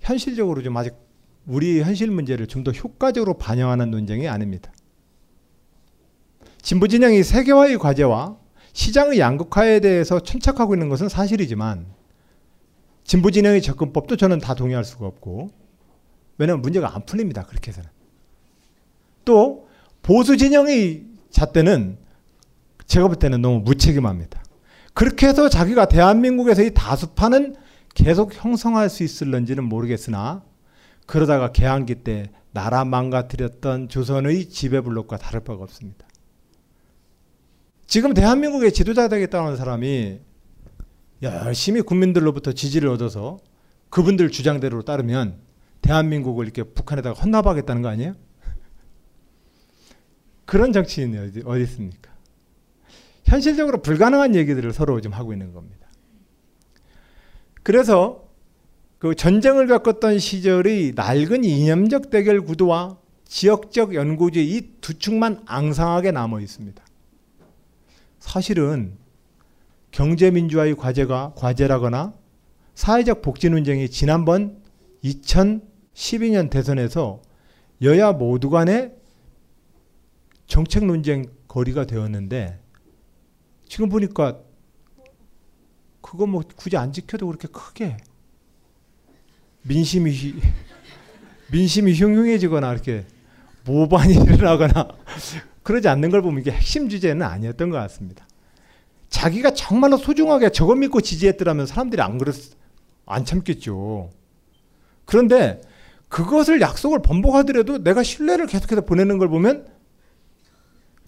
현실적으로 좀 아직 우리 현실 문제를 좀 더 효과적으로 반영하는 논쟁이 아닙니다. 진보 진영이 세계화의 과제와 시장의 양극화에 대해서 천착하고 있는 것은 사실이지만 진보 진영의 접근법도 저는 다 동의할 수가 없고 왜냐하면 문제가 안 풀립니다. 그렇게 해서는. 또 보수 진영의 잣대는 제가 볼 때는 너무 무책임합니다. 그렇게 해서 자기가 대한민국에서의 다수파는 계속 형성할 수 있을런지는 모르겠으나 그러다가 개항기 때 나라 망가뜨렸던 조선의 지배블록과 다를 바가 없습니다. 지금 대한민국의 지도자 되겠다는 사람이 열심히 국민들로부터 지지를 얻어서 그분들 주장대로 따르면 대한민국을 이렇게 북한에다가 헌납하겠다는 거 아니에요? 그런 정치인이 어디, 어디 있습니까? 현실적으로 불가능한 얘기들을 서로 좀 하고 있는 겁니다. 그래서 그 전쟁을 겪었던 시절의 낡은 이념적 대결 구도와 지역적 연구주의 이 두 축만 앙상하게 남아 있습니다. 사실은 경제민주화의 과제가 과제라거나 사회적 복지 논쟁이 지난번 2012년 대선에서 여야 모두 간의 정책 논쟁 거리가 되었는데 지금 보니까 그거 뭐 굳이 안 지켜도 그렇게 크게 민심이 민심이 흉흉해지거나 이렇게 모반이 일어나거나 그러지 않는 걸 보면 이게 핵심 주제는 아니었던 것 같습니다. 자기가 정말로 소중하게 저것 믿고 지지했더라면 사람들이 안 그랬 안 참겠죠. 그런데 그것을 약속을 번복하더라도 내가 신뢰를 계속해서 보내는 걸 보면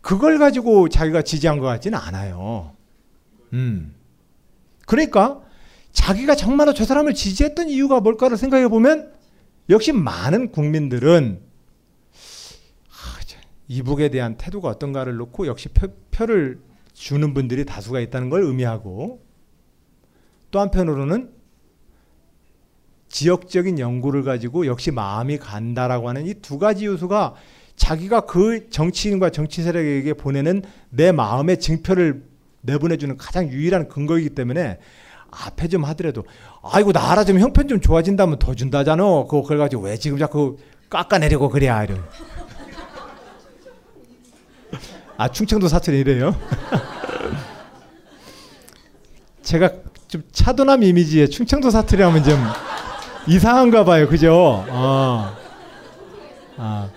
그걸 가지고 자기가 지지한 것 같지는 않아요. 음. 그러니까 자기가 정말로 저 사람을 지지했던 이유가 뭘까를 생각해 보면 역시 많은 국민들은 이북에 대한 태도가 어떤가를 놓고 역시 표, 표를 주는 분들이 다수가 있다는 걸 의미하고 또 한편으로는 지역적인 연구를 가지고 역시 마음이 간다라고 하는 이 두 가지 요소가 자기가 그 정치인과 정치 세력에게 보내는 내 마음의 증표를 내보내주는 가장 유일한 근거이기 때문에 앞에 좀 하더라도 아이고 나라 좀 형편 좀 좋아진다면 더 준다잖아. 그거 그래가지고 왜 지금 자꾸 깎아내려고 그래 이래. 아 충청도 사투리 이래요. 제가 좀 차도남 이미지에 충청도 사투리 하면 좀 이상한가 봐요. 그죠? 어. 아.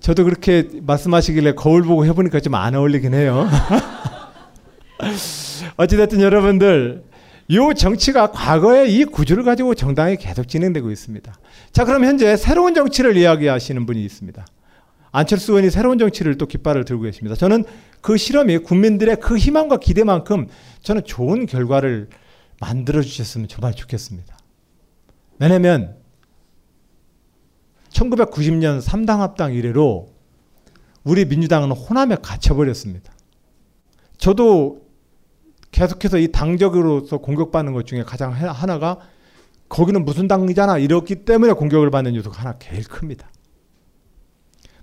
저도 그렇게 말씀하시길래 거울 보고 해보니까 좀 안 어울리긴 해요. 어찌됐든 여러분들, 이 정치가 과거에 이 구조를 가지고 정당이 계속 진행되고 있습니다. 자, 그럼 현재 새로운 정치를 이야기하시는 분이 있습니다. 안철수 의원이 새로운 정치를 또 깃발을 들고 계십니다. 저는 그 실험이 국민들의 그 희망과 기대만큼 저는 좋은 결과를 만들어 주셨으면 정말 좋겠습니다. 왜냐면 1990년 3당 합당 이래로 우리 민주당은 호남에 갇혀버렸습니다. 저도 계속해서 이 당적으로서 공격받는 것 중에 가장 하나가 거기는 무슨 당이잖아 이렇기 때문에 공격을 받는 요소가 하나 제일 큽니다.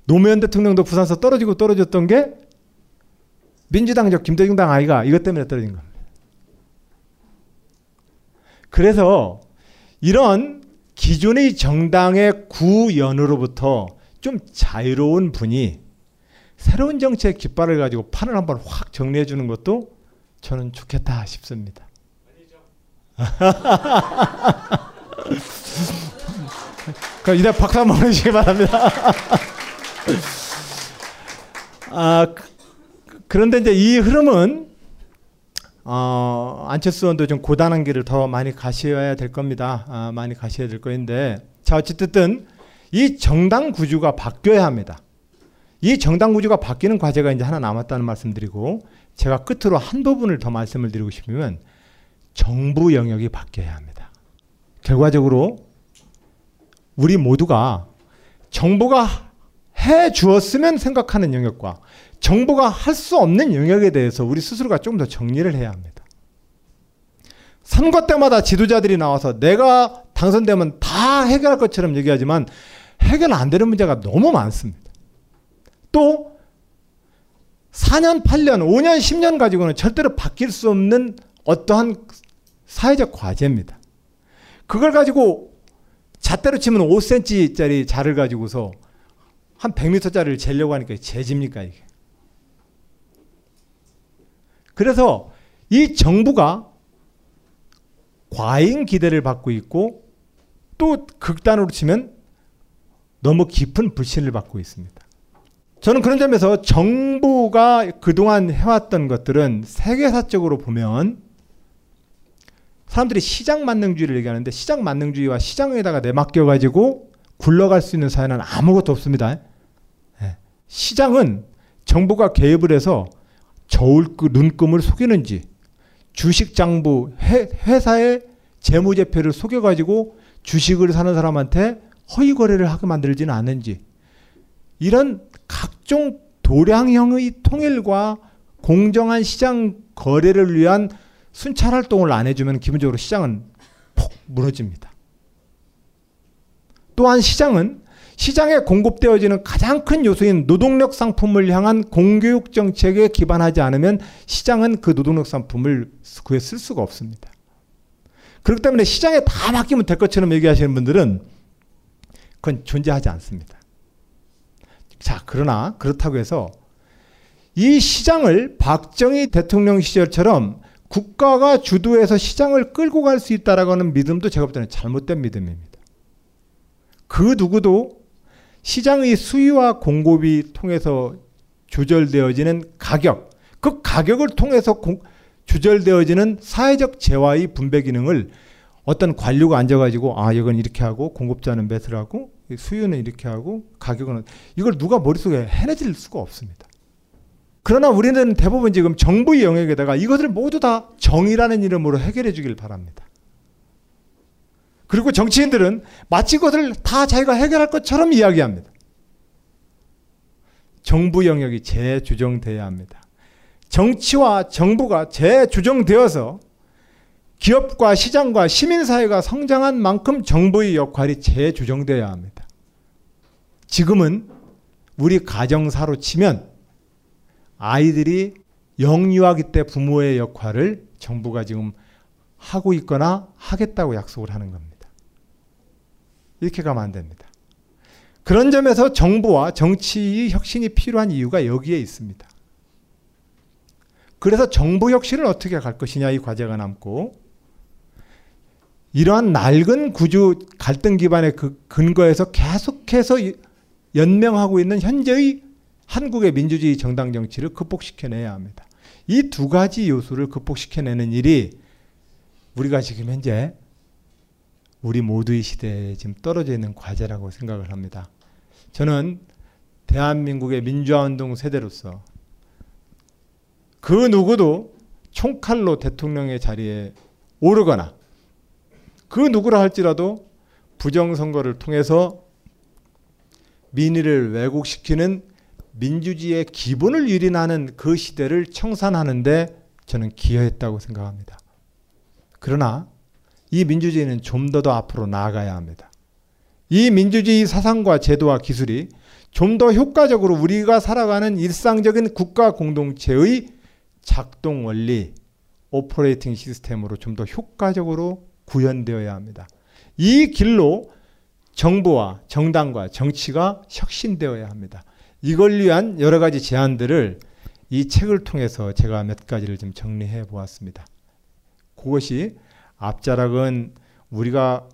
노무현 대통령도 부산서 떨어지고 떨어졌던 게 민주당적 김대중 당 아이가 이것 때문에 떨어진 겁니다. 그래서 이런 기존의 정당의 구연으로부터 좀 자유로운 분이 새로운 정치의 깃발을 가지고 판을 한번 확 정리해 주는 것도 저는 좋겠다 싶습니다. 그럼 이제 박수 한번 보내시기 바랍니다. 아, 그런데 이제 이 흐름은 어, 안철수 의원도 좀 고단한 길을 더 많이 가셔야 될 겁니다. 아, 많이 가셔야 될 거인데 자 어쨌든 이 정당 구조가 바뀌어야 합니다. 이 정당 구조가 바뀌는 과제가 이제 하나 남았다는 말씀드리고 제가 끝으로 한 부분을 더 말씀을 드리고 싶으면 정부 영역이 바뀌어야 합니다. 결과적으로 우리 모두가 정부가 해 주었으면 생각하는 영역과 정부가 할 수 없는 영역에 대해서 우리 스스로가 좀더 정리를 해야 합니다. 선거 때마다 지도자들이 나와서 내가 당선되면 다 해결할 것처럼 얘기하지만 해결 안 되는 문제가 너무 많습니다. 또 4년, 8년, 5년, 10년 가지고는 절대로 바뀔 수 없는 어떠한 사회적 과제입니다. 그걸 가지고 잣대로 치면 5cm짜리 자를 가지고서 한 100m짜리를 재려고 하니까 재집니까 이게. 그래서 이 정부가 과잉 기대를 받고 있고 또 극단으로 치면 너무 깊은 불신을 받고 있습니다. 저는 그런 점에서 정부가 그동안 해왔던 것들은 세계사적으로 보면 사람들이 시장 만능주의를 얘기하는데 시장 만능주의와 시장에다가 내맡겨가지고 굴러갈 수 있는 사회는 아무것도 없습니다. 네. 시장은 정부가 개입을 해서 저울 그 눈금을 속이는지 주식 장부 회사의 재무제표를 속여가지고 주식을 사는 사람한테 허위 거래를 하게 만들지는 않는지 이런 각종 도량형의 통일과 공정한 시장 거래를 위한 순찰 활동을 안 해주면 기본적으로 시장은 폭 무너집니다. 또한 시장은 시장에 공급되어지는 가장 큰 요소인 노동력 상품을 향한 공교육 정책에 기반하지 않으면 시장은 그 노동력 상품을 그에 쓸 수가 없습니다. 그렇기 때문에 시장에 다 맡기면 될 것처럼 얘기하시는 분들은 그건 존재하지 않습니다. 자, 그러나 그렇다고 해서 이 시장을 박정희 대통령 시절처럼 국가가 주도해서 시장을 끌고 갈 수 있다라고 하는 믿음도 제가 볼 때는 잘못된 믿음입니다. 그 누구도 시장의 수요와 공급이 통해서 조절되어지는 가격, 그 가격을 통해서 공, 조절되어지는 사회적 재화의 분배 기능을 어떤 관료가 앉아가지고 아 이건 이렇게 하고 공급자는 매수를 하고 수요는 이렇게 하고 가격은 이걸 누가 머릿속에 해내질 수가 없습니다. 그러나 우리는 대부분 지금 정부의 영역에다가 이것을 모두 다 정의라는 이름으로 해결해 주길 바랍니다. 그리고 정치인들은 마치 그것을 다 자기가 해결할 것처럼 이야기합니다. 정부 영역이 재조정돼야 합니다. 정치와 정부가 재조정되어서 기업과 시장과 시민사회가 성장한 만큼 정부의 역할이 재조정돼야 합니다. 지금은 우리 가정사로 치면 아이들이 영유아기 때 부모의 역할을 정부가 지금 하고 있거나 하겠다고 약속을 하는 겁니다. 이렇게 가면 안 됩니다. 그런 점에서 정부와 정치의 혁신이 필요한 이유가 여기에 있습니다. 그래서 정부 혁신을 어떻게 갈 것이냐 이 과제가 남고 이러한 낡은 구조 갈등 기반의 그 근거에서 계속해서 연명하고 있는 현재의 한국의 민주주의 정당 정치를 극복시켜내야 합니다. 이 두 가지 요소를 극복시켜내는 일이 우리가 지금 현재 우리 모두의 시대에 지금 떨어져 있는 과제라고 생각을 합니다. 저는 대한민국의 민주화운동 세대로서 그 누구도 총칼로 대통령의 자리에 오르거나 그 누구라 할지라도 부정선거를 통해서 민의를 왜곡시키는 민주주의의 기본을 유린하는 그 시대를 청산하는데 저는 기여했다고 생각합니다. 그러나 이 민주주의는 좀 더 더 앞으로 나아가야 합니다. 이 민주주의 사상과 제도와 기술이 좀 더 효과적으로 우리가 살아가는 일상적인 국가 공동체의 작동 원리, operating system으로 좀 더 효과적으로 구현되어야 합니다. 이 길로 정부와 정당과 정치가 혁신되어야 합니다. 이걸 위한 여러 가지 제안들을 이 책을 통해서 제가 몇 가지를 좀 정리해 보았습니다. 그것이 앞자락은 우리가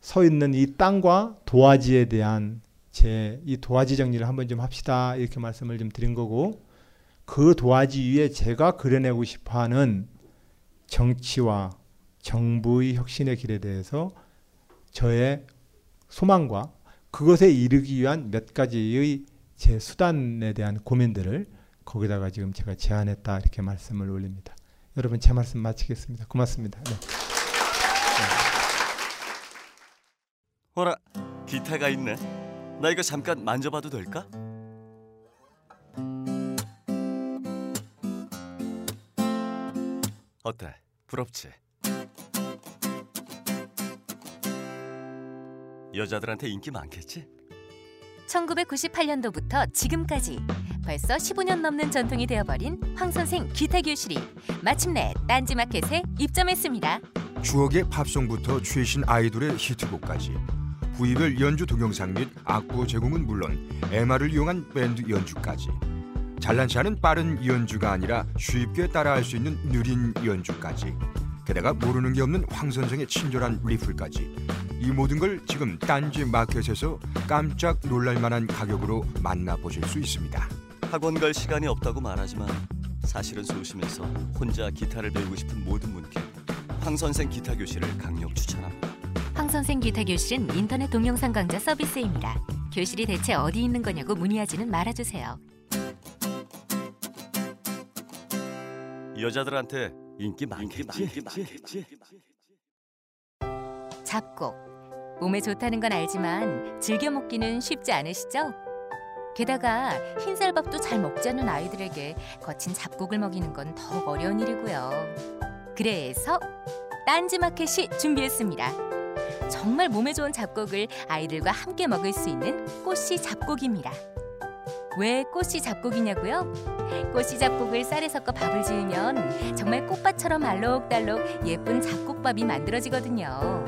서 있는 이 땅과 도화지에 대한 제 이 도화지 정리를 한번 좀 합시다 이렇게 말씀을 좀 드린 거고 그 도화지 위에 제가 그려내고 싶어하는 정치와 정부의 혁신의 길에 대해서 저의 소망과 그것에 이르기 위한 몇 가지의 제 수단에 대한 고민들을 거기다가 지금 제가 제안했다 이렇게 말씀을 올립니다. 여러분 제 말씀 마치겠습니다. 고맙습니다. 네. 어라, 기타가 있네. 나 이거 잠깐 만져봐도 될까? 어때? 부럽지? 여자들한테 인기 많겠지? 1998년도부터 지금까지 벌써 15년 넘는 전통이 되어버린 황 선생 기타 교실이 마침내 딴지마켓에 입점했습니다. 추억의 팝송부터 최신 아이돌의 히트곡까지 부위별 연주 동영상 및 악보 제공은 물론 MR을 이용한 밴드 연주까지 잘난치 않은 빠른 연주가 아니라 쉽게 따라할 수 있는 느린 연주까지 게다가 모르는 게 없는 황 선생의 친절한 리플까지 이 모든 걸 지금 딴지 마켓에서 깜짝 놀랄만한 가격으로 만나보실 수 있습니다. 학원 갈 시간이 없다고 말하지만 사실은 소심해서 혼자 기타를 배우고 싶은 모든 분께 황 선생 기타 교실을 강력 추천합니다. 황 선생 기타 교실은 인터넷 동영상 강좌 서비스입니다. 교실이 대체 어디 있는 거냐고 문의하지는 말아주세요. 여자들한테 인기 많겠지? 잡곡. 몸에 좋다는 건 알지만 즐겨 먹기는 쉽지 않으시죠? 게다가 흰쌀밥도 잘 먹지 않는 아이들에게 거친 잡곡을 먹이는 건 더욱 어려운 일이고요. 그래서 딴지마켓이 준비했습니다. 정말 몸에 좋은 잡곡을 아이들과 함께 먹을 수 있는 꽃씨 잡곡입니다. 왜 꽃씨 잡곡이냐고요? 꽃씨 잡곡을 쌀에 섞어 밥을 지으면 정말 꽃밭처럼 알록달록 예쁜 잡곡밥이 만들어지거든요.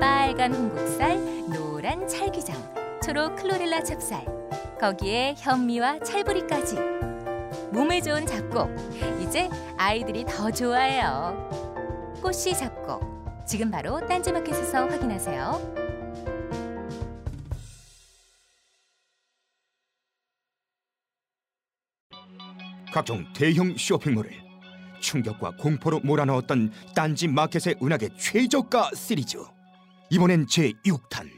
빨간 홍국살, 노란 찰기장, 초록 클로렐라 찹쌀, 거기에 현미와 찰부리까지. 몸에 좋은 잡곡, 이제 아이들이 더 좋아해요. 꽃씨 잡곡, 지금 바로 딴지마켓에서 확인하세요. 각종 대형 쇼핑몰을 충격과 공포로 몰아넣었던 딴지 마켓의 은하계 최저가 시리즈. 이번엔 제6탄.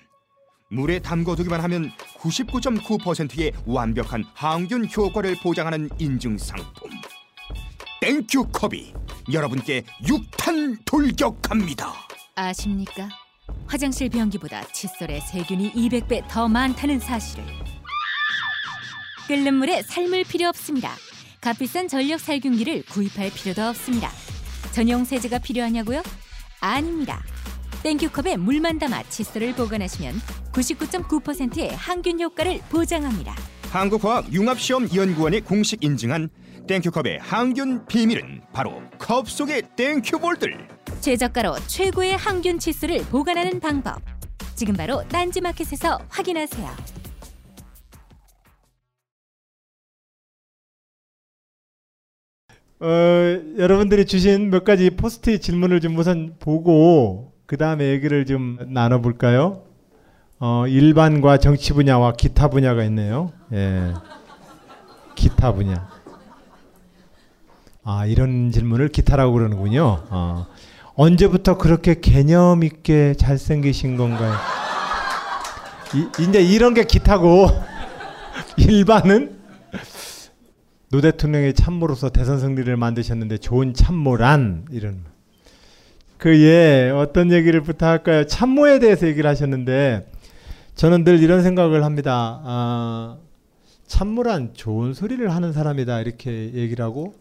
물에 담궈두기만 하면 99.9%의 완벽한 항균 효과를 보장하는 인증 상품 땡큐 컵이 여러분께 육탄 돌격합니다 아십니까? 화장실 변기보다 칫솔에 세균이 200배 더 많다는 사실을 끓는 물에 삶을 필요 없습니다. 값비싼 전력 살균기를 구입할 필요도 없습니다. 전용 세제가 필요하냐고요? 아닙니다. 땡큐컵에 물만 담아 칫솔을 보관하시면 99.9%의 항균 효과를 보장합니다. 한국화학융합시험연구원이 공식 인증한 땡큐컵의 항균 비밀은 바로 컵 속의 땡큐볼들 최저가로 최고의 항균 칫솔을 보관하는 방법. 지금 바로 딴지마켓에서 확인하세요. 어, 여러분들이 주신 몇 가지 포스트잇 질문을 좀 우선 보고 그 다음에 얘기를 좀 나눠볼까요? 어, 일반과 정치 분야와 기타 분야가 있네요. 예. 기타 분야. 아, 이런 질문을 기타라고 그러는군요. 어. 언제부터 그렇게 개념 있게 잘생기신 건가요? 이, 이제 이런 게 기타고 일반은 노 대통령의 참모로서 대선 승리를 만드셨는데 좋은 참모란 이런 그예 어떤 얘기를 부탁할까요? 참모에 대해서 얘기를 하셨는데 저는 늘 이런 생각을 합니다. 아, 참모란 좋은 소리를 하는 사람이다 이렇게 얘기를 하고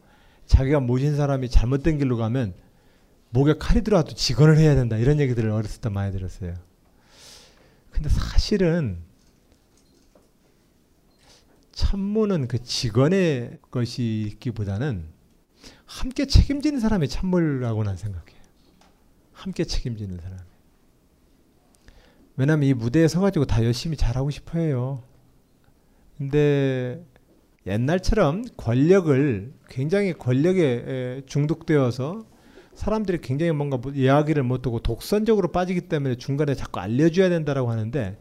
자기가 모신 사람이 잘못된 길로 가면 목에 칼이 들어와도 직언을 해야 된다 이런 얘기들을 어렸을 때 많이 들었어요. 근데 사실은 참모는 그 직원의 것이 있기보다는 함께 책임지는 사람이 참모라고 난 생각해요. 함께 책임지는 사람. 왜냐면 이 무대에 서가지고 다 열심히 잘하고 싶어 해요. 근데 옛날처럼 권력을 굉장히 권력에 중독되어서 사람들이 굉장히 뭔가 뭐 이야기를 못하고 독선적으로 빠지기 때문에 중간에 자꾸 알려줘야 된다라고 하는데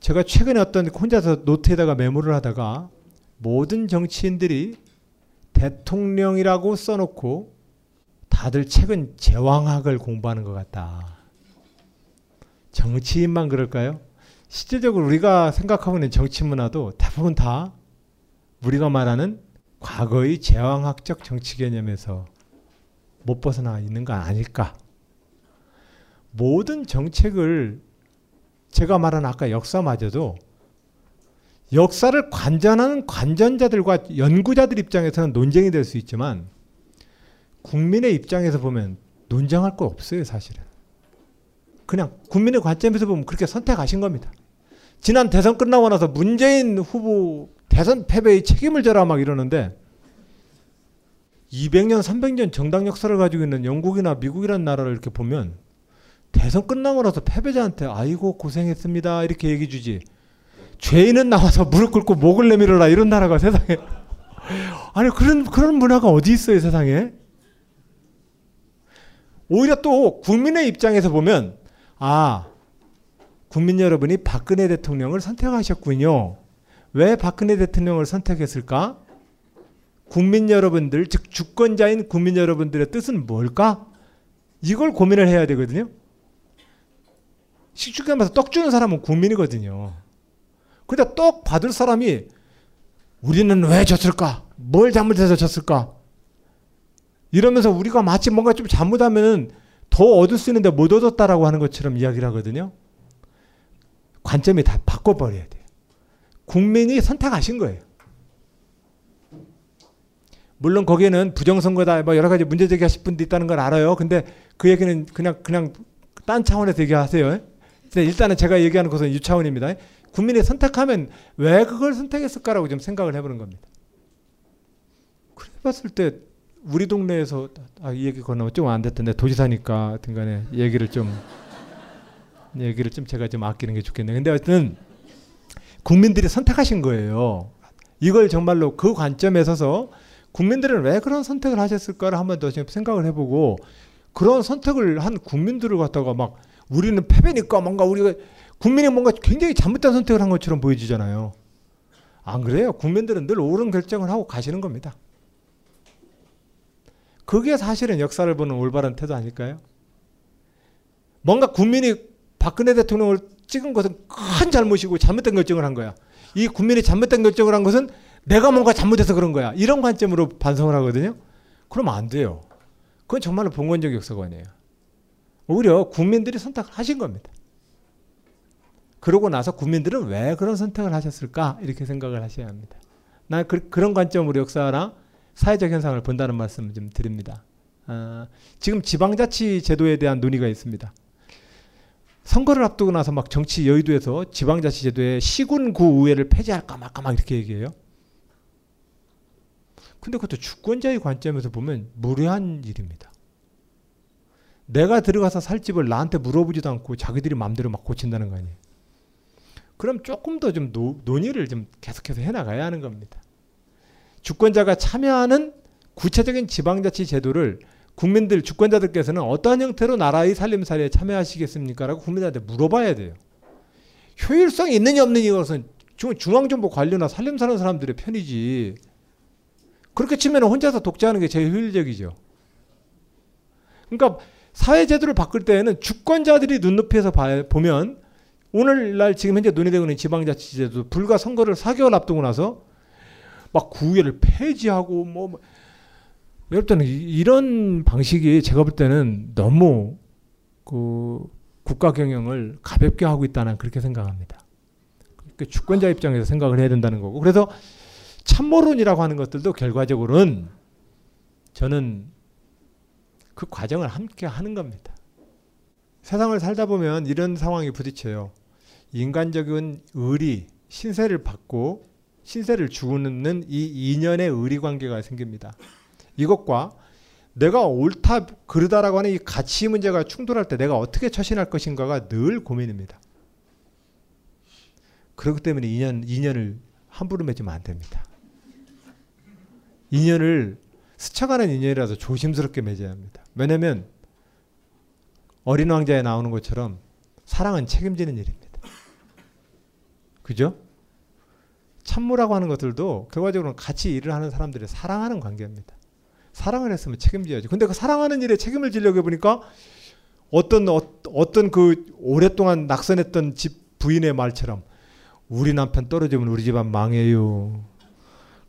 제가 최근에 어떤 혼자서 노트에다가 메모를 하다가 모든 정치인들이 대통령이라고 써놓고 다들 책은 제왕학을 공부하는 것 같다. 정치인만 그럴까요? 실제적으로 우리가 생각하고 있는 정치 문화도 대부분 다 우리가 말하는 과거의 제왕학적 정치 개념에서 못 벗어나 있는 거 아닐까? 모든 정책을 제가 말한 아까 역사마저도 역사를 관전하는 관전자들과 연구자들 입장에서는 논쟁이 될 수 있지만 국민의 입장에서 보면 논쟁할 거 없어요, 사실은. 그냥 국민의 관점에서 보면 그렇게 선택하신 겁니다. 지난 대선 끝나고 나서 문재인 후보 대선 패배의 책임을 져라 막 이러는데 200년, 300년 정당 역사를 가지고 있는 영국이나 미국이라는 나라를 이렇게 보면 대선 끝나고 나서 패배자한테 아이고 고생했습니다. 이렇게 얘기 주지. 죄인은 나와서 무릎 꿇고 목을 내밀어라. 이런 나라가 세상에. 아니 그런 그런 문화가 어디 있어요 세상에? 오히려 또 국민의 입장에서 보면 아 국민 여러분이 박근혜 대통령을 선택하셨군요 왜 박근혜 대통령을 선택했을까 국민 여러분들 즉 주권자인 국민 여러분들의 뜻은 뭘까 이걸 고민을 해야 되거든요 식축하면서 떡 주는 사람은 국민이거든요. 근데 떡 받을 사람이 우리는 왜 졌을까? 뭘 잘못해서 졌을까? 이러면서 우리가 마치 뭔가 좀 잘못하면 더 얻을 수 있는데 못 얻었다라고 하는 것처럼 이야기를 하거든요. 관점이 다 바꿔버려야 돼요. 국민이 선택하신 거예요. 물론 거기에는 부정선거다 뭐 여러 가지 문제 제기하실 분도 있다는 걸 알아요. 근데 그 얘기는 그냥 그냥 딴 차원에서 얘기하세요. 일단은 제가 얘기하는 것은 유차원입니다. 국민이 선택하면 왜 그걸 선택했을까라고 좀 생각을 해보는 겁니다. 그래 봤을 때 우리 동네에서 아, 이 얘기 건너면 좀 안 됐던데 도지사니까 등간에 얘기를 좀 얘기를 좀 제가 좀 아끼는 게 좋겠네요. 근데 하여튼 국민들이 선택하신 거예요. 이걸 정말로 그 관점에 서서 국민들은 왜 그런 선택을 하셨을까를 한번 더 생각을 해보고 그런 선택을 한 국민들을 갖다가 막 우리는 패배니까 뭔가 우리가 국민이 뭔가 굉장히 잘못된 선택을 한 것처럼 보여지잖아요. 안 그래요? 국민들은 늘 옳은 결정을 하고 가시는 겁니다. 그게 사실은 역사를 보는 올바른 태도 아닐까요? 뭔가 국민이 박근혜 대통령을 찍은 것은 큰 잘못이고 잘못된 결정을 한 거야. 이 국민이 잘못된 결정을 한 것은 내가 뭔가 잘못해서 그런 거야. 이런 관점으로 반성을 하거든요. 그러면 안 돼요. 그건 정말로 봉건적 역사관이에요. 오히려 국민들이 선택을 하신 겁니다. 그러고 나서 국민들은 왜 그런 선택을 하셨을까 이렇게 생각을 하셔야 합니다. 난 그, 런 관점으로 역사나 사회적 현상을 본다는 말씀을 좀 드립니다. 아, 지금 지방자치 제도에 대한 논의가 있습니다. 선거를 앞두고 나서 막 정치 여의도에서 지방자치 제도에 시군구 의회를 폐지할까 말까 막 이렇게 얘기해요. 근데 그것도 주권자의 관점에서 보면 무례한 일입니다. 내가 들어가서 살 집을 나한테 물어보지도 않고 자기들이 마음대로 막 고친다는 거 아니에요. 그럼 조금 더 좀 논의를 좀 계속해서 해나가야 하는 겁니다. 주권자가 참여하는 구체적인 지방자치 제도를 국민들 주권자들께서는 어떠한 형태로 나라의 살림살이에 참여하시겠습니까라고 국민들한테 물어봐야 돼요. 효율성이 있느냐 없느냐 이것은 중앙정부 관료나 살림 사는 사람들의 편이지. 그렇게 치면 혼자서 독재하는 게 제일 효율적이죠. 그러니까 사회 제도를 바꿀 때에는 주권자들이 눈높이에서 보면 오늘날 지금 현재 논의되고 있는 지방자치제도 불과 선거를 4개월 앞두고 나서 막 구의회를 폐지하고 뭐, 뭐 여러분 이런 방식이 제가 볼 때는 너무 그 국가 경영을 가볍게 하고 있다는 그렇게 생각합니다. 그 주권자 입장에서 생각을 해야 된다는 거고 그래서 참모론이라고 하는 것들도 결과적으로는 저는 그 과정을 함께 하는 겁니다. 세상을 살다 보면 이런 상황이 부딪혀요. 인간적인 의리, 신세를 받고 신세를 주는 이 인연의 의리 관계가 생깁니다. 이것과 내가 옳다 그르다라고 하는 이 가치 문제가 충돌할 때 내가 어떻게 처신할 것인가가 늘 고민입니다. 그렇기 때문에 인연 인연을 함부로 맺으면 안 됩니다. 인연을 스쳐가는 인연이라서 조심스럽게 맺어야 합니다. 왜냐하면 어린 왕자에 나오는 것처럼 사랑은 책임지는 일입니다. 그죠? 참모라고 하는 것들도 결과적으로 같이 일을 하는 사람들이 사랑하는 관계입니다. 사랑을 했으면 책임져야지. 근데 그 사랑하는 일에 책임을 지려고 해보니까 어떤 어, 어떤 그 오랫동안 낙선했던 집 부인의 말처럼 우리 남편 떨어지면 우리 집안 망해요.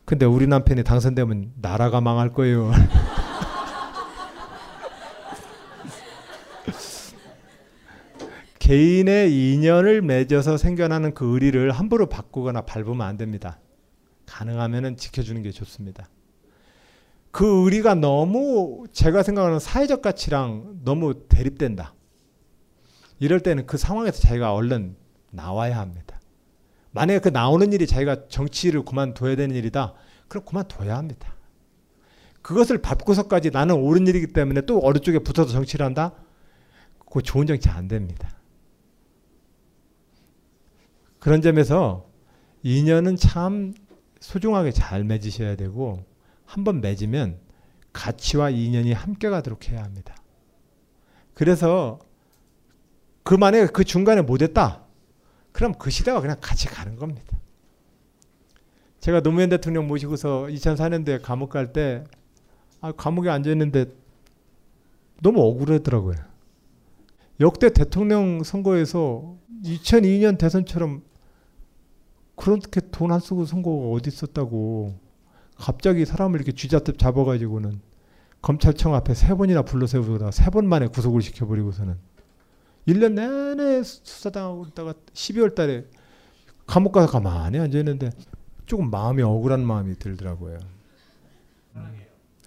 근데 우리 남편이 당선되면 나라가 망할 거예요. 개인의 인연을 맺어서 생겨나는 그 의리를 함부로 바꾸거나 밟으면 안 됩니다. 가능하면 지켜주는 게 좋습니다. 그 의리가 너무 제가 생각하는 사회적 가치랑 너무 대립된다. 이럴 때는 그 상황에서 자기가 얼른 나와야 합니다. 만약에 그 나오는 일이 자기가 정치를 그만둬야 되는 일이다. 그럼 그만둬야 합니다. 그것을 밟고서까지 나는 옳은 일이기 때문에 또 어느 쪽에 붙어서 정치를 한다? 그거 좋은 정치 안 됩니다. 그런 점에서 인연은 참 소중하게 잘 맺으셔야 되고 한번 맺으면 가치와 인연이 함께 가도록 해야 합니다. 그래서 그 만약에 그 중간에 못했다. 그럼 그 시대가 그냥 같이 가는 겁니다. 제가 노무현 대통령 모시고서 2004년도에 감옥 갈 때 아, 감옥에 앉아 있는데 너무 억울하더라고요. 역대 대통령 선거에서 2002년 대선처럼 그렇게 돈 안 쓰고 선거가 어디 있었다고 갑자기 사람을 이렇게 쥐잡듯 잡아가지고는 검찰청 앞에 세 번이나 불러세우다가 세 번 만에 구속을 시켜버리고서는 1년 내내 수사당하고 있다가 12월 달에 감옥 가서 가만히 앉아있는데 조금 마음이 억울한 마음이 들더라고요.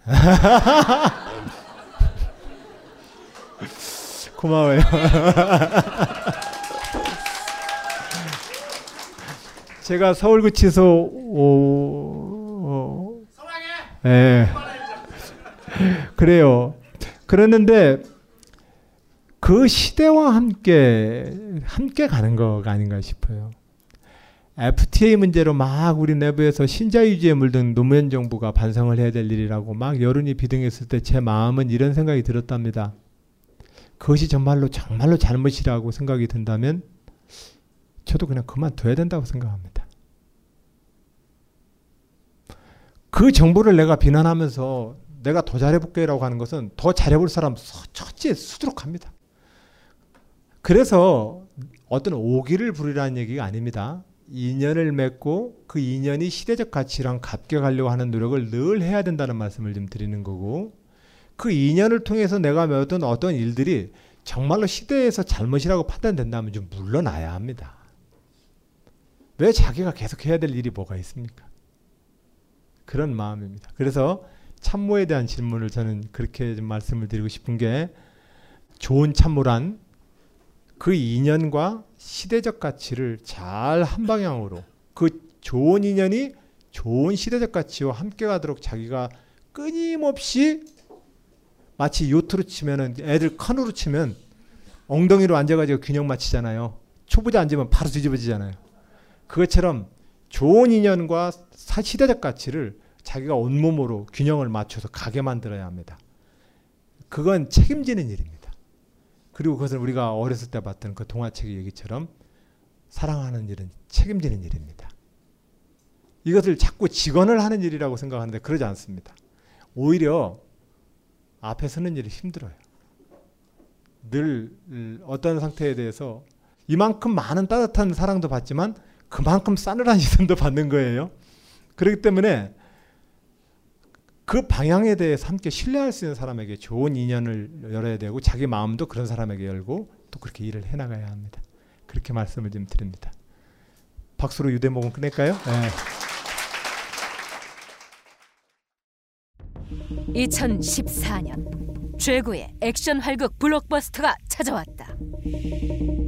고마워요. 제가 서울구치소 예. 그래요. 그랬는데 그 시대와 함께 함께 가는 거가 아닌가 싶어요. FTA 문제로 막 우리 내부에서 신자 유지에 물든 노무현 정부가 반성을 해야 될 일이라고 막 여론이 비등했을 때 제 마음은 이런 생각이 들었답니다. 그것이 정말로 정말로 잘못이라고 생각이 든다면 저도 그냥 그만둬야 된다고 생각합니다. 그 정보를 내가 비난하면서 내가 더 잘해볼게라고 하는 것은 더 잘해볼 사람 첫째 수두룩합니다. 그래서 어떤 오기를 부리라는 얘기가 아닙니다. 인연을 맺고 그 인연이 시대적 가치랑 가려고 하는 노력을 늘 해야 된다는 말씀을 좀 드리는 거고 그 인연을 통해서 내가 맺었던 어떤 일들이 정말로 시대에서 잘못이라고 판단된다면 좀 물러나야 합니다. 왜 자기가 계속 해야 될 일이 뭐가 있습니까? 그런 마음입니다. 그래서 참모에 대한 질문을 저는 그렇게 좀 말씀을 드리고 싶은 게 좋은 참모란 그 인연과 시대적 가치를 잘 한 방향으로 그 좋은 인연이 좋은 시대적 가치와 함께 가도록 자기가 끊임없이 마치 요트로 치면은 애들 카누로 치면 엉덩이로 앉아가지고 균형 맞추잖아요. 초보자 앉으면 바로 뒤집어지잖아요. 그것처럼 좋은 인연과 시대적 가치를 자기가 온몸으로 균형을 맞춰서 가게 만들어야 합니다. 그건 책임지는 일입니다. 그리고 그것은 우리가 어렸을 때 봤던 그 동화책 얘기처럼 사랑하는 일은 책임지는 일입니다. 이것을 자꾸 직언을 하는 일이라고 생각하는데 그러지 않습니다. 오히려 앞에 서는 일이 힘들어요. 늘 어떤 상태에 대해서 이만큼 많은 따뜻한 사랑도 받지만 그만큼 싸늘한 시선도 받는 거예요. 그렇기 때문에 그 방향에 대해서 함께 신뢰할 수 있는 사람에게 좋은 인연을 열어야 되고 자기 마음도 그런 사람에게 열고 또 그렇게 일을 해나가야 합니다. 그렇게 말씀을 좀 드립니다. 박수로 유대목은 끝낼까요? 네. 2014년 최고의 액션 활극 블록버스터가 찾아왔다.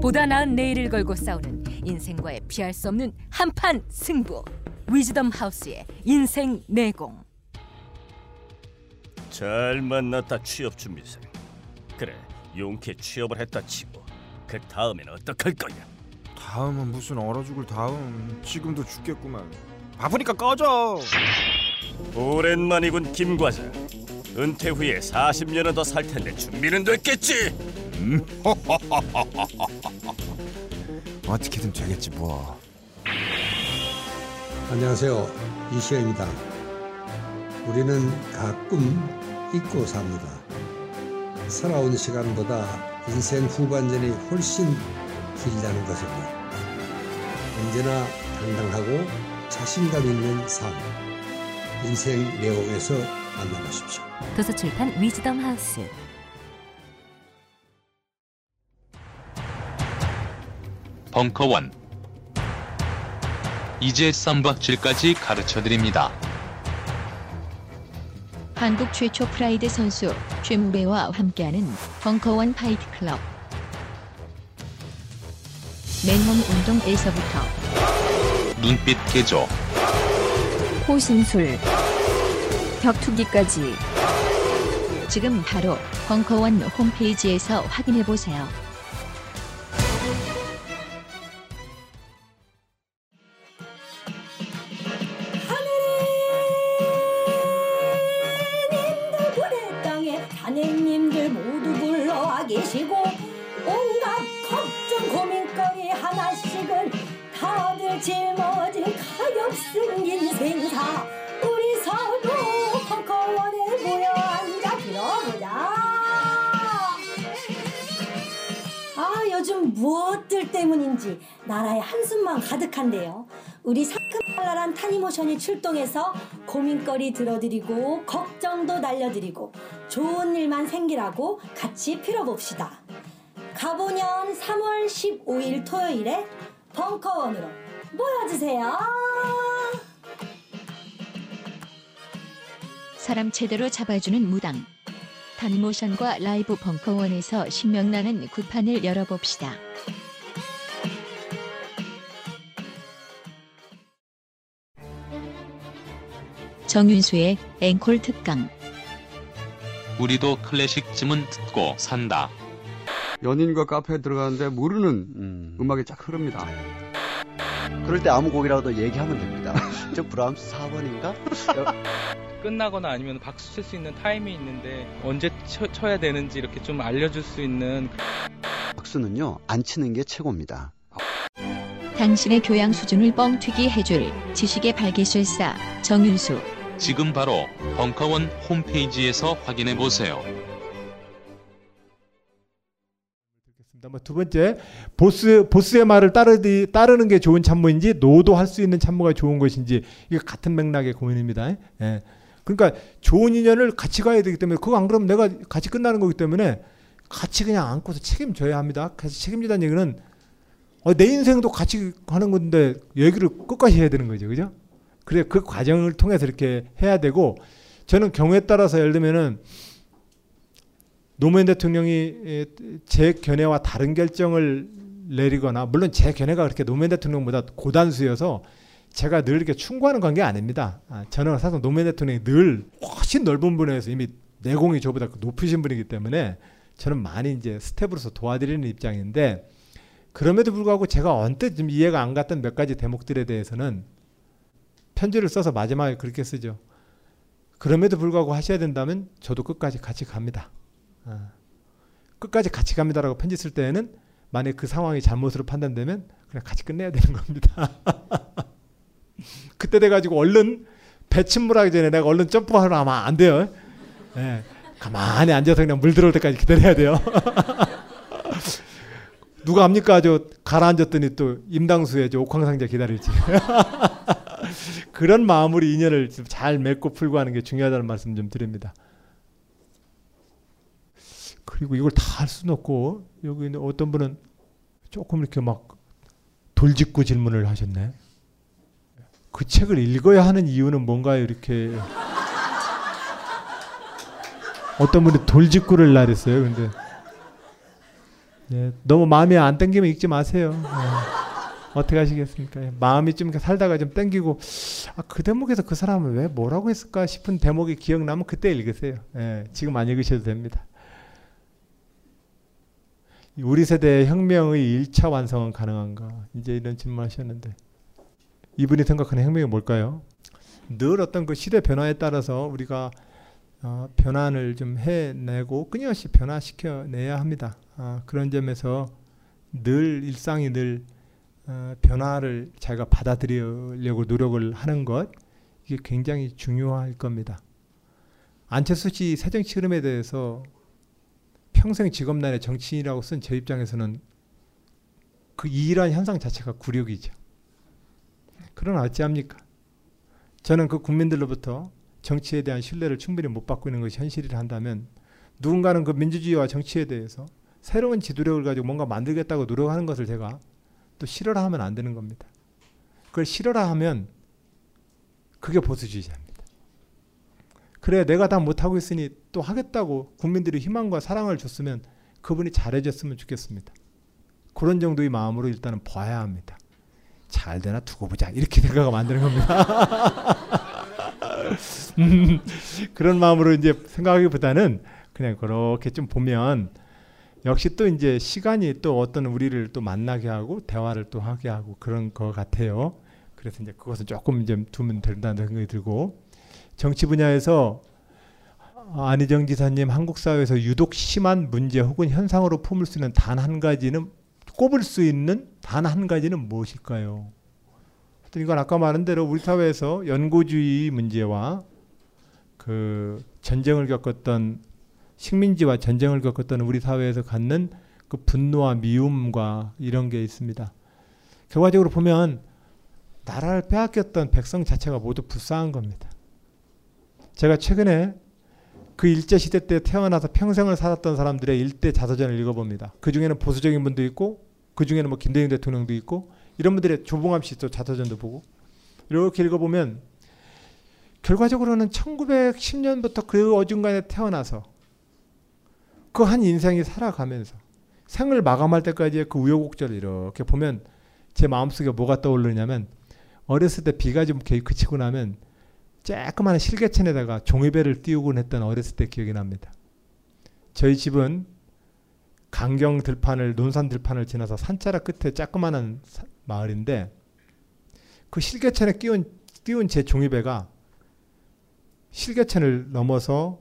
보다 나은 내일을 걸고 싸우는 인생과의 피할 수 없는 한판 승부. 위즈덤 하우스의 인생 내공. 잘 만났다 취업 준비생. 그래 용케 취업을 했다 치고 그 다음엔 어떡할 거야? 다음은 무슨 얼어 죽을 다음 지금도 죽겠구만 바쁘니까 꺼져 오랜만이군 김 과장. 은퇴 후에 40년은 더 살 텐데 준비는 됐겠지? 음? 어떻게든 되겠지 뭐 안녕하세요. 이시영입니다. 우리는 가끔 잊고 삽니다. 살아온 시간보다 인생 후반전이 훨씬 길다는 것을요. 언제나 당당하고 자신감 있는 삶. 인생 내용에서 만나보십시오. 도서출판 위즈덤 하우스. 벙커원 이제 쌈박질까지 가르쳐드립니다. 한국 최초 프라이드 선수 최무배와 함께하는 벙커원 파이트 클럽. 맨몸 운동에서부터 눈빛 개조 호신술, 격투기까지 지금 바로 벙커원 홈페이지에서 확인해 보세요. 나라에 한숨만 가득한데요 우리 상큼발랄한 타니모션이 출동해서 고민거리 들어드리고 걱정도 날려드리고 좋은 일만 생기라고 같이 빌어봅시다. 가보년 3월 15일 토요일에 벙커원으로 모여주세요. 사람 제대로 잡아주는 무당. 단모션과 라이브 벙커원에서 신명나는 구판을 열어봅시다. 정윤수의 앵콜 특강. 우리도 클래식쯤은 듣고 산다. 연인과 카페에 들어가는데 모르는 음. 악이쫙 흐릅니다. 그럴 때 아무 곡이라도 얘기하면 됩니다. 저 브람스 4번인가? 끝나거나 아니면 박수 칠 수 있는 타임이 있는데 언제 쳐, 쳐야 되는지 이렇게 좀 알려줄 수 있는 박수는요 안 치는 게 최고입니다. 당신의 교양 수준을 뻥튀기 해줄 지식의 발기술사 정윤수. 지금 바로 벙커원 홈페이지에서 확인해 보세요. 뭐두 번째 보스 보스의 말을 따르디, 따르는 게 좋은 참모인지 노도 할 수 있는 참모가 좋은 것인지 이게 같은 맥락의 고민입니다. 예. 그러니까 좋은 인연을 같이 가야 되기 때문에 그거 안 그러면 내가 같이 끝나는 거기 때문에 같이 그냥 안고서 책임져야 합니다. 같이 책임지다는 얘기는 어, 내 인생도 같이 하는 건데 얘기를 끝까지 해야 되는 거죠, 그죠? 그래 그 과정을 통해서 이렇게 해야 되고 저는 경우에 따라서 예를 들면은 노무현 대통령이 제 견해와 다른 결정을 내리거나 물론 제 견해가 그렇게 노무현 대통령보다 고단수여서 제가 늘 이렇게 충고하는 관계 아닙니다. 아, 저는 사실 노무현 대통령이 늘 훨씬 넓은 분야에서 이미 내공이 저보다 높으신 분이기 때문에 저는 많이 이제 스텝으로서 도와드리는 입장인데 그럼에도 불구하고 제가 언뜻 좀 이해가 안 갔던 몇 가지 대목들에 대해서는 편지를 써서 마지막에 그렇게 쓰죠. 그럼에도 불구하고 하셔야 된다면 저도 끝까지 같이 갑니다. 아. 끝까지 같이 갑니다라고 편지 쓸 때에는 만약 그 상황이 잘못으로 판단되면 그냥 같이 끝내야 되는 겁니다. 그때 돼가지고 얼른 배 침몰하기 전에 내가 얼른 점프하러 하면 안 돼요. 예. 가만히 앉아서 그냥 물 들어올 때까지 기다려야 돼요. 누가 합니까? 저 가라앉았더니 또 임당수의 저 옥황상제 기다릴지. 그런 마음으로 인연을 잘 맺고 풀고 하는 게 중요하다는 말씀 좀 드립니다. 그리고 이걸 다 할 수는 없고 여기 있는 어떤 분은 조금 이렇게 막 돌직구 질문을 하셨네. 그 책을 읽어야 하는 이유는 뭔가요? 이렇게 어떤 분이 돌직구를 날했어요. 근데 예, 너무 마음이 안 땡기면 읽지 마세요. 예. 어떻게 하시겠습니까? 예, 마음이 좀 살다가 좀 땡기고 아, 그 대목에서 그 사람은 왜 뭐라고 했을까 싶은 대목이 기억나면 그때 읽으세요. 예, 지금 안 읽으셔도 됩니다. 우리 세대의 혁명의 1차 완성은 가능한가? 이제 이런 질문하셨는데 이분이 생각하는 혁명이 뭘까요? 늘 어떤 그 시대 변화에 따라서 우리가 어, 변환을 좀 해내고 끊임없이 변화시켜내야 합니다. 어, 그런 점에서 늘 일상이 늘 어, 변화를 자기가 받아들이려고 노력을 하는 것 이게 굉장히 중요할 겁니다. 안철수 씨 새정치 흐름에 대해서 평생 직업난의 정치인이라고 쓴 제 입장에서는 그 이러한 현상 자체가 굴욕이죠. 그러나 어찌합니까? 저는 그 국민들로부터 정치에 대한 신뢰를 충분히 못 받고 있는 것이 현실이라 한다면 누군가는 그 민주주의와 정치에 대해서 새로운 지도력을 가지고 뭔가 만들겠다고 노력하는 것을 제가 또 싫어라 하면 안 되는 겁니다. 그걸 싫어라 하면 그게 보수주의자입니다. 그래 내가 다 못하고 있으니 또 하겠다고 국민들이 희망과 사랑을 줬으면 그분이 잘해줬으면 좋겠습니다. 그런 정도의 마음으로 일단은 봐야 합니다. 잘 되나 두고 보자 이렇게 안 되는 겁니다. 음, 그런 마음으로 이제 생각하기보다는 그냥 그렇게 좀 보면 역시 또 이제 시간이 또 어떤 우리를 또 만나게 하고 대화를 또 하게 하고 그런 것 같아요. 그래서 이제 그것은 조금 이제 두면 된다는 생각이 들고 정치 분야에서 안희정 지사님 한국 사회에서 유독 심한 문제 혹은 현상으로 품을 수 있는 단 한 가지는 꼽을 수 있는 단 한 가지는 무엇일까요? 이건 아까 말한 대로 우리 사회에서 연고주의 문제와 그 전쟁을 겪었던 식민지와 전쟁을 겪었던 우리 사회에서 갖는 그 분노와 미움과 이런 게 있습니다. 결과적으로 보면 나라를 빼앗겼던 백성 자체가 모두 불쌍한 겁니다. 제가 최근에 그 일제 시대 때 태어나서 평생을 살았던 사람들의 일대 자서전을 읽어봅니다. 그 중에는 보수적인 분도 있고, 그 중에는 뭐 김대중 대통령도 있고, 이런 분들의 조봉암 씨또 자서전도 보고 이렇게 읽어보면 결과적으로는 1910년부터 그 어중간에 태어나서 그 한 인생이 살아가면서 생을 마감할 때까지의 그 우여곡절을 이렇게 보면 제 마음속에 뭐가 떠오르냐면 어렸을 때 비가 좀 그치고 나면 쬐끄만 실개천에다가 종이배를 띄우곤 했던 어렸을 때 기억이 납니다. 저희 집은 강경 들판을 논산 들판을 지나서 산자락 끝에 쬐끄만한 마을인데 그 실개천에 끼운 띄운 제 종이배가 실개천을 넘어서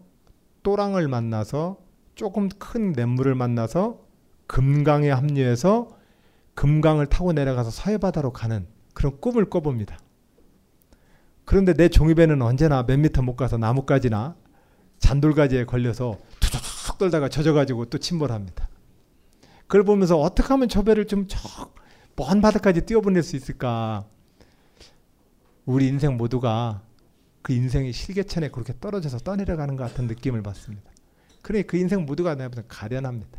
또랑을 만나서 조금 큰 냇물을 만나서 금강에 합류해서 금강을 타고 내려가서 서해바다로 가는 그런 꿈을 꿔봅니다. 그런데 내 종이배는 언제나 몇 미터 못 가서 나뭇가지나 잔돌가지에 걸려서 툭툭툭 떨다가 젖어가지고 또 침몰합니다. 그걸 보면서 어떻게 하면 저 배를 좀 먼 바다까지 뛰어보낼 수 있을까? 우리 인생 모두가 그 인생이 실개천에 그렇게 떨어져서 떠내려가는 것 같은 느낌을 받습니다. 그래 그 인생 모두가 내가 가련합니다.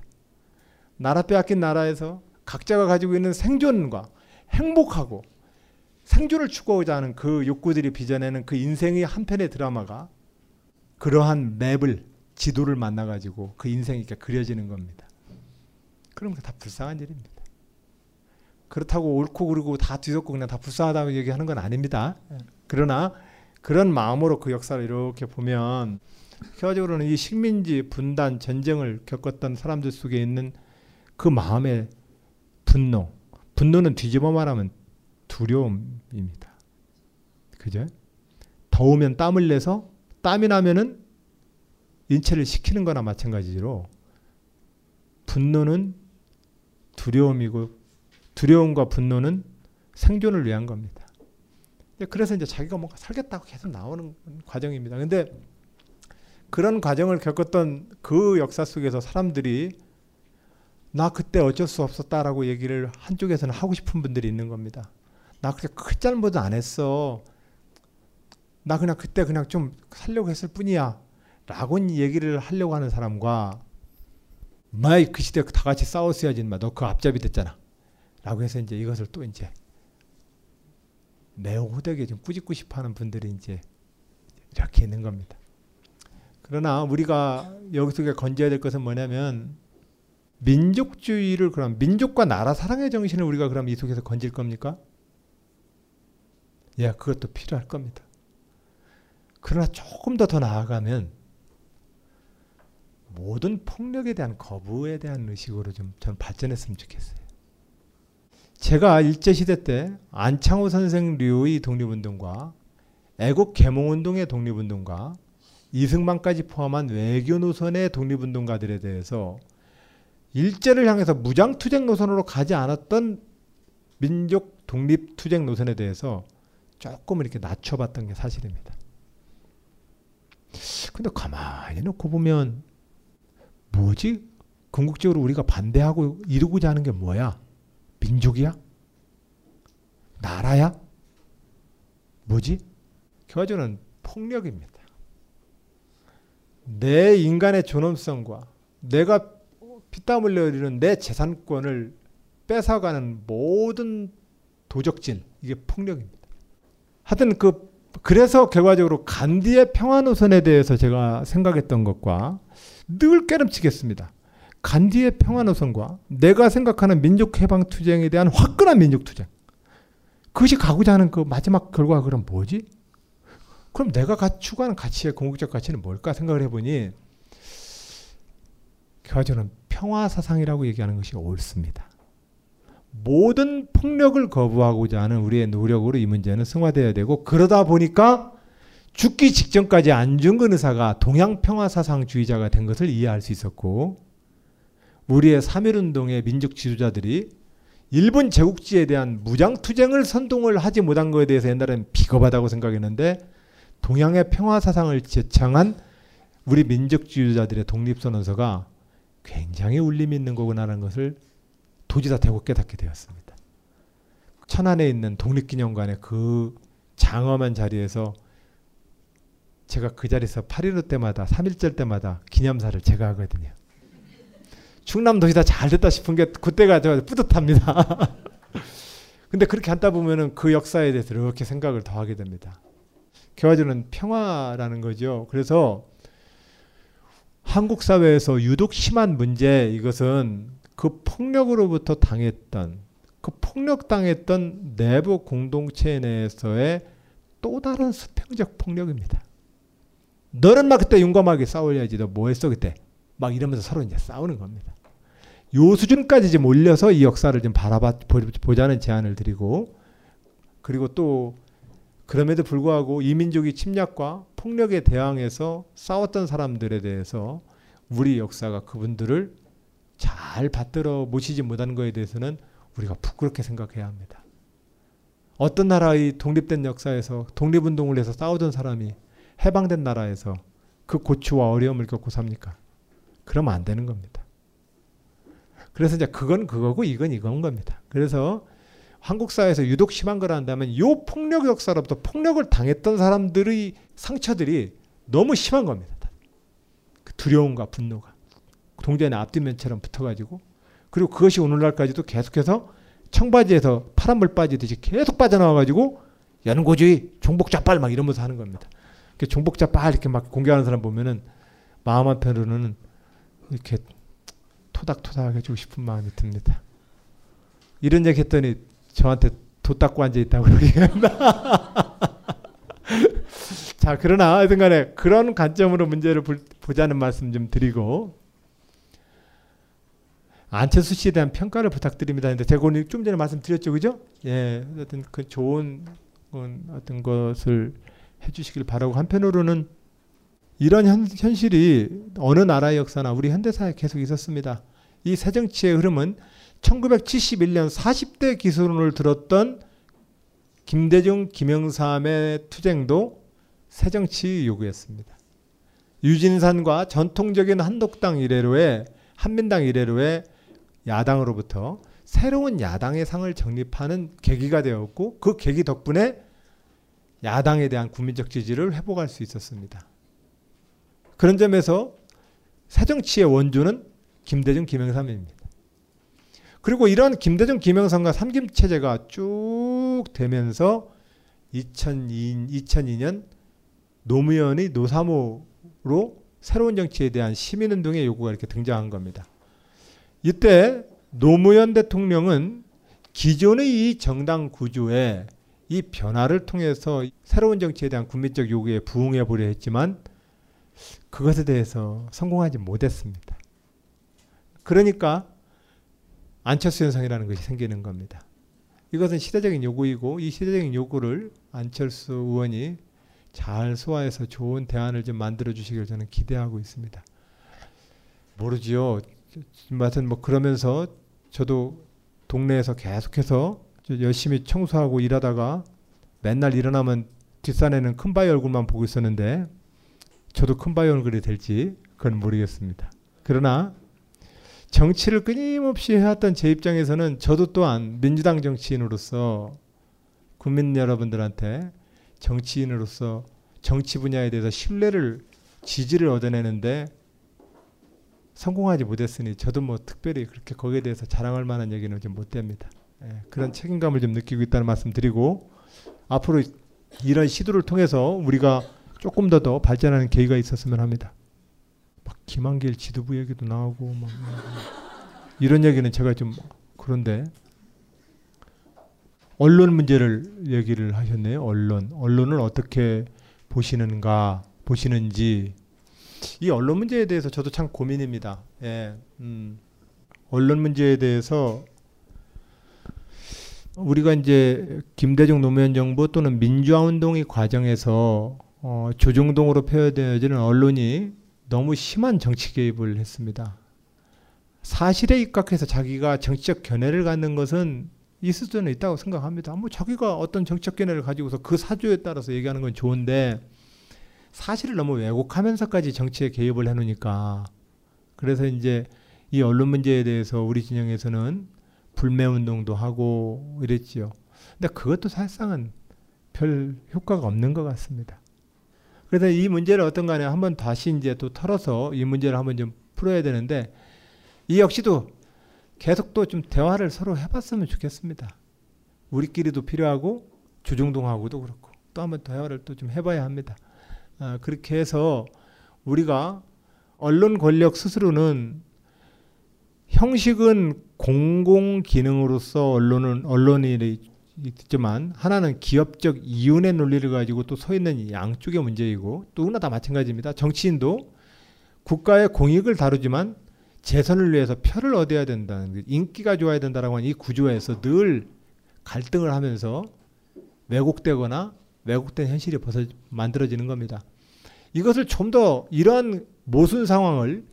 나라 빼앗긴 나라에서 각자가 가지고 있는 생존과 행복하고 생존을 추구하고자 하는 그 욕구들이 빚어내는 그 인생의 한편의 드라마가 그러한 맵을 지도를 만나 가지고 그 인생이 이렇게 그려지는 겁니다. 그럼 다 불쌍한 일입니다. 그렇다고 옳고 그르고 다 뒤섞고 그냥 다 불쌍하다고 얘기하는 건 아닙니다. 그러나 그런 마음으로 그 역사를 이렇게 보면 결과적으로는 이 식민지 분단 전쟁을 겪었던 사람들 속에 있는 그 마음의 분노, 분노는 뒤집어 말하면 두려움입니다. 그죠? 더우면 땀을 내서 땀이 나면은 인체를 식히는 거나 마찬가지로 분노는 두려움이고 두려움과 분노는 생존을 위한 겁니다. 그래서 이제 자기가 뭔가 살겠다고 계속 나오는 과정입니다. 근데 그런 과정을 겪었던 그 역사 속에서 사람들이 나 그때 어쩔 수 없었다라고 얘기를 한쪽에서는 하고 싶은 분들이 있는 겁니다. 나 그렇게 큰 잘못은 안 했어. 나 그냥 그때 그냥 좀 살려고 했을 뿐이야. 라고 얘기를 하려고 하는 사람과 마이 그 시대 다 같이 싸웠어야지 마. 너 그 앞잡이 됐잖아. 라고 해서 이제 이것을 또 이제 매우 호되게 좀 꾸짖고 싶어 하는 분들이 이제 이렇게 있는 겁니다. 그러나 우리가 여기서 건져야 될 것은 뭐냐면 민족주의를 그럼 민족과 나라 사랑의 정신을 우리가 그럼 이 속에서 건질 겁니까? 예, 그것도 필요할 겁니다. 그러나 조금 더 더 나아가면 모든 폭력에 대한 거부에 대한 의식으로 좀전 발전했으면 좋겠어요. 제가 일제시대 때 안창호 선생 류의 독립운동과 애국 개몽운동의 독립운동과 이승만까지 포함한 외교 노선의 독립운동가들에 대해서 일제를 향해서 무장투쟁 노선으로 가지 않았던 민족 독립투쟁 노선에 대해서 조금 이렇게 낮춰봤던 게 사실입니다. 근데 가만히 놓고 보면 뭐지? 궁극적으로 우리가 반대하고 이루고자 하는 게 뭐야? 민족이야? 나라야? 뭐지? 결과적으로는 폭력입니다. 내 인간의 존엄성과 내가 피땀 흘려 이루는 내 재산권을 뺏어가는 모든 도적질 이게 폭력입니다. 하여튼 그 그래서 결과적으로 간디의 평화 노선에 대해서 제가 생각했던 것과 늘 깨름치겠습니다. 간디의 평화 노선과 내가 생각하는 민족 해방 투쟁에 대한 화끈한 민족 투쟁. 그것이 가고자 하는 그 마지막 결과가 그럼 뭐지? 그럼 내가 추구하는 가치의 궁극적 가치는 뭘까 생각을 해보니 결과적으로는 평화 사상이라고 얘기하는 것이 옳습니다. 모든 폭력을 거부하고자 하는 우리의 노력으로 이 문제는 승화되어야 되고 그러다 보니까 죽기 직전까지 안중근 의사가 동양 평화 사상주의자가 된 것을 이해할 수 있었고 우리의 3.1운동의 민족 지도자들이 일본 제국지에 대한 무장투쟁을 선동을 하지 못한 것에 대해서 옛날에는 비겁하다고 생각했는데 동양의 평화 사상을 제창한 우리 민족 지도자들의 독립선언서가 굉장히 울림이 있는 거구나라는 것을 도지사 되고 깨닫게 되었습니다. 천안에 있는 독립기념관의 그 장엄한 자리에서 제가 그 자리에서 8.15 때마다 3.1절 때마다 기념사를 제가 하거든요. 충남 도시다 잘 됐다 싶은 게 그때가 저 뿌듯합니다. 근데 그렇게 하다 보면은 그 역사에 대해서 이렇게 생각을 더 하게 됩니다. 결과적으로는 평화라는 거죠. 그래서 한국 사회에서 유독 심한 문제 이것은 그 폭력으로부터 당했던 그 폭력당했던 내부 공동체 내에서의 또 다른 수평적 폭력입니다. 너는 막 그때 용감하게 싸워야지 너 뭐 했어 그때 막 이러면서 서로 이제 싸우는 겁니다. 요 수준까지 좀 올려서 이 역사를 좀 바라봐 보자는 제안을 드리고 그리고 또 그럼에도 불구하고 이민족이 침략과 폭력에 대항해서 싸웠던 사람들에 대해서 우리 역사가 그분들을 잘 받들어 모시지 못한 것에 대해서는 우리가 부끄럽게 생각해야 합니다. 어떤 나라의 독립된 역사에서 독립운동을 해서 싸우던 사람이 해방된 나라에서 그 고초와 어려움을 겪고 삽니까? 그러면 안 되는 겁니다. 그래서 이제 그건 그거고 이건 이건 겁니다. 그래서 한국 사회에서 유독 심한 걸 한다면 요 폭력 역사로부터 폭력을 당했던 사람들의 상처들이 너무 심한 겁니다. 그 두려움과 분노가 동전의 앞뒷면처럼 붙어가지고 그리고 그것이 오늘날까지도 계속해서 청바지에서 파란물 빠지듯이 계속 빠져나와가지고 연고주의, 종복자빨 막 이러면서 하는 겁니다. 종복자빨 이렇게 막 공개하는 사람 보면은 마음 한편으로는 이렇게 토닥토닥 해주고 싶은 마음이 듭니다. 이런 얘기 했더니 저한테 도 닦고 앉아 있다고 그러겠나. 자, 그러나 하여튼 간에 그런 관점으로 문제를 보자는 말씀 좀 드리고 안철수 씨에 대한 평가를 부탁드립니다. 근데 제가 오늘 좀 전에 말씀드렸죠, 그죠? 예, 어떤 그 좋은 어떤 것을 해 주시길 바라고 한편으로는 이런 현, 현실이 어느 나라의 역사나 우리 현대사에 계속 있었습니다. 이 새정치의 흐름은 1971년 40대 기술론을 들었던 김대중, 김영삼의 투쟁도 새정치 요구였습니다. 유진산과 전통적인 한독당 이래로의 한민당 이래로의 야당으로부터 새로운 야당의 상을 정립하는 계기가 되었고 그 계기 덕분에 야당에 대한 국민적 지지를 회복할 수 있었습니다. 그런 점에서 새정치의 원조는 김대중, 김영삼입니다. 그리고 이런 김대중, 김영삼과 삼김 체제가 쭉 되면서 2002, 2002년 노무현의 노사모로 새로운 정치에 대한 시민운동의 요구가 이렇게 등장한 겁니다. 이때 노무현 대통령은 기존의 이 정당 구조에 이 변화를 통해서 새로운 정치에 대한 국민적 요구에 부응해 보려 했지만 그것에 대해서 성공하지 못했습니다. 그러니까 안철수 현상이라는 것이 생기는 겁니다. 이것은 시대적인 요구이고 이 시대적인 요구를 안철수 의원이 잘 소화해서 좋은 대안을 좀 만들어 주시길 저는 기대하고 있습니다. 모르지요. 하여튼 뭐 그러면서 저도 동네에서 계속해서 열심히 청소하고 일하다가 맨날 일어나면 뒷산에는 큰 바위 얼굴만 보고 있었는데 저도 큰 바위 얼굴이 될지 그건 모르겠습니다. 그러나 정치를 끊임없이 해왔던 제 입장에서는 저도 또한 민주당 정치인으로서 국민 여러분들한테 정치인으로서 정치 분야에 대해서 신뢰를 지지를 얻어내는데 성공하지 못했으니 저도 뭐 특별히 그렇게 거기에 대해서 자랑할 만한 얘기는 좀 못 됩니다. 예, 그런 책임감을 좀 느끼고 있다는 말씀 드리고 앞으로 이런 시도를 통해서 우리가 조금 더 더 발전하는 계기가 있었으면 합니다. 막 김한길 지도부 얘기도 나오고 막 이런 얘기는 제가 좀 그런데 언론 문제를 얘기를 하셨네요. 언론 언론을 어떻게 보시는가 보시는지 이 언론 문제에 대해서 저도 참 고민입니다. 예, 음, 언론 문제에 대해서 우리가 이제 김대중 노무현 정부 또는 민주화 운동의 과정에서 어, 조중동으로 표현되어지는 언론이 너무 심한 정치 개입을 했습니다. 사실에 입각해서 자기가 정치적 견해를 갖는 것은 있을 수는 있다고 생각합니다. 뭐 자기가 어떤 정치적 견해를 가지고서 그 사주에 따라서 얘기하는 건 좋은데 사실을 너무 왜곡하면서까지 정치에 개입을 해놓으니까 그래서 이제 이 언론 문제에 대해서 우리 진영에서는 불매 운동도 하고 이랬지요. 근데 그것도 사실상은 별 효과가 없는 것 같습니다. 그래서 이 문제를 어떤 간에 한번 다시 이제 또 털어서 이 문제를 한번 좀 풀어야 되는데 이 역시도 계속 또 좀 대화를 서로 해봤으면 좋겠습니다. 우리끼리도 필요하고 주중동하고도 그렇고 또 한번 대화를 또 좀 해봐야 합니다. 아, 그렇게 해서 우리가 언론 권력 스스로는 형식은 공공 기능으로서 언론은 언론이 있지만 하나는 기업적 이윤의 논리를 가지고 또 서 있는 양쪽의 문제이고 또 하나 다 마찬가지입니다. 정치인도 국가의 공익을 다루지만 재선을 위해서 표를 얻어야 된다는 인기가 좋아야 된다라고 하는 이 구조에서 늘 갈등을 하면서 왜곡되거나 왜곡된 현실이 벌써 만들어지는 겁니다. 이것을 좀 더 이러한 모순 상황을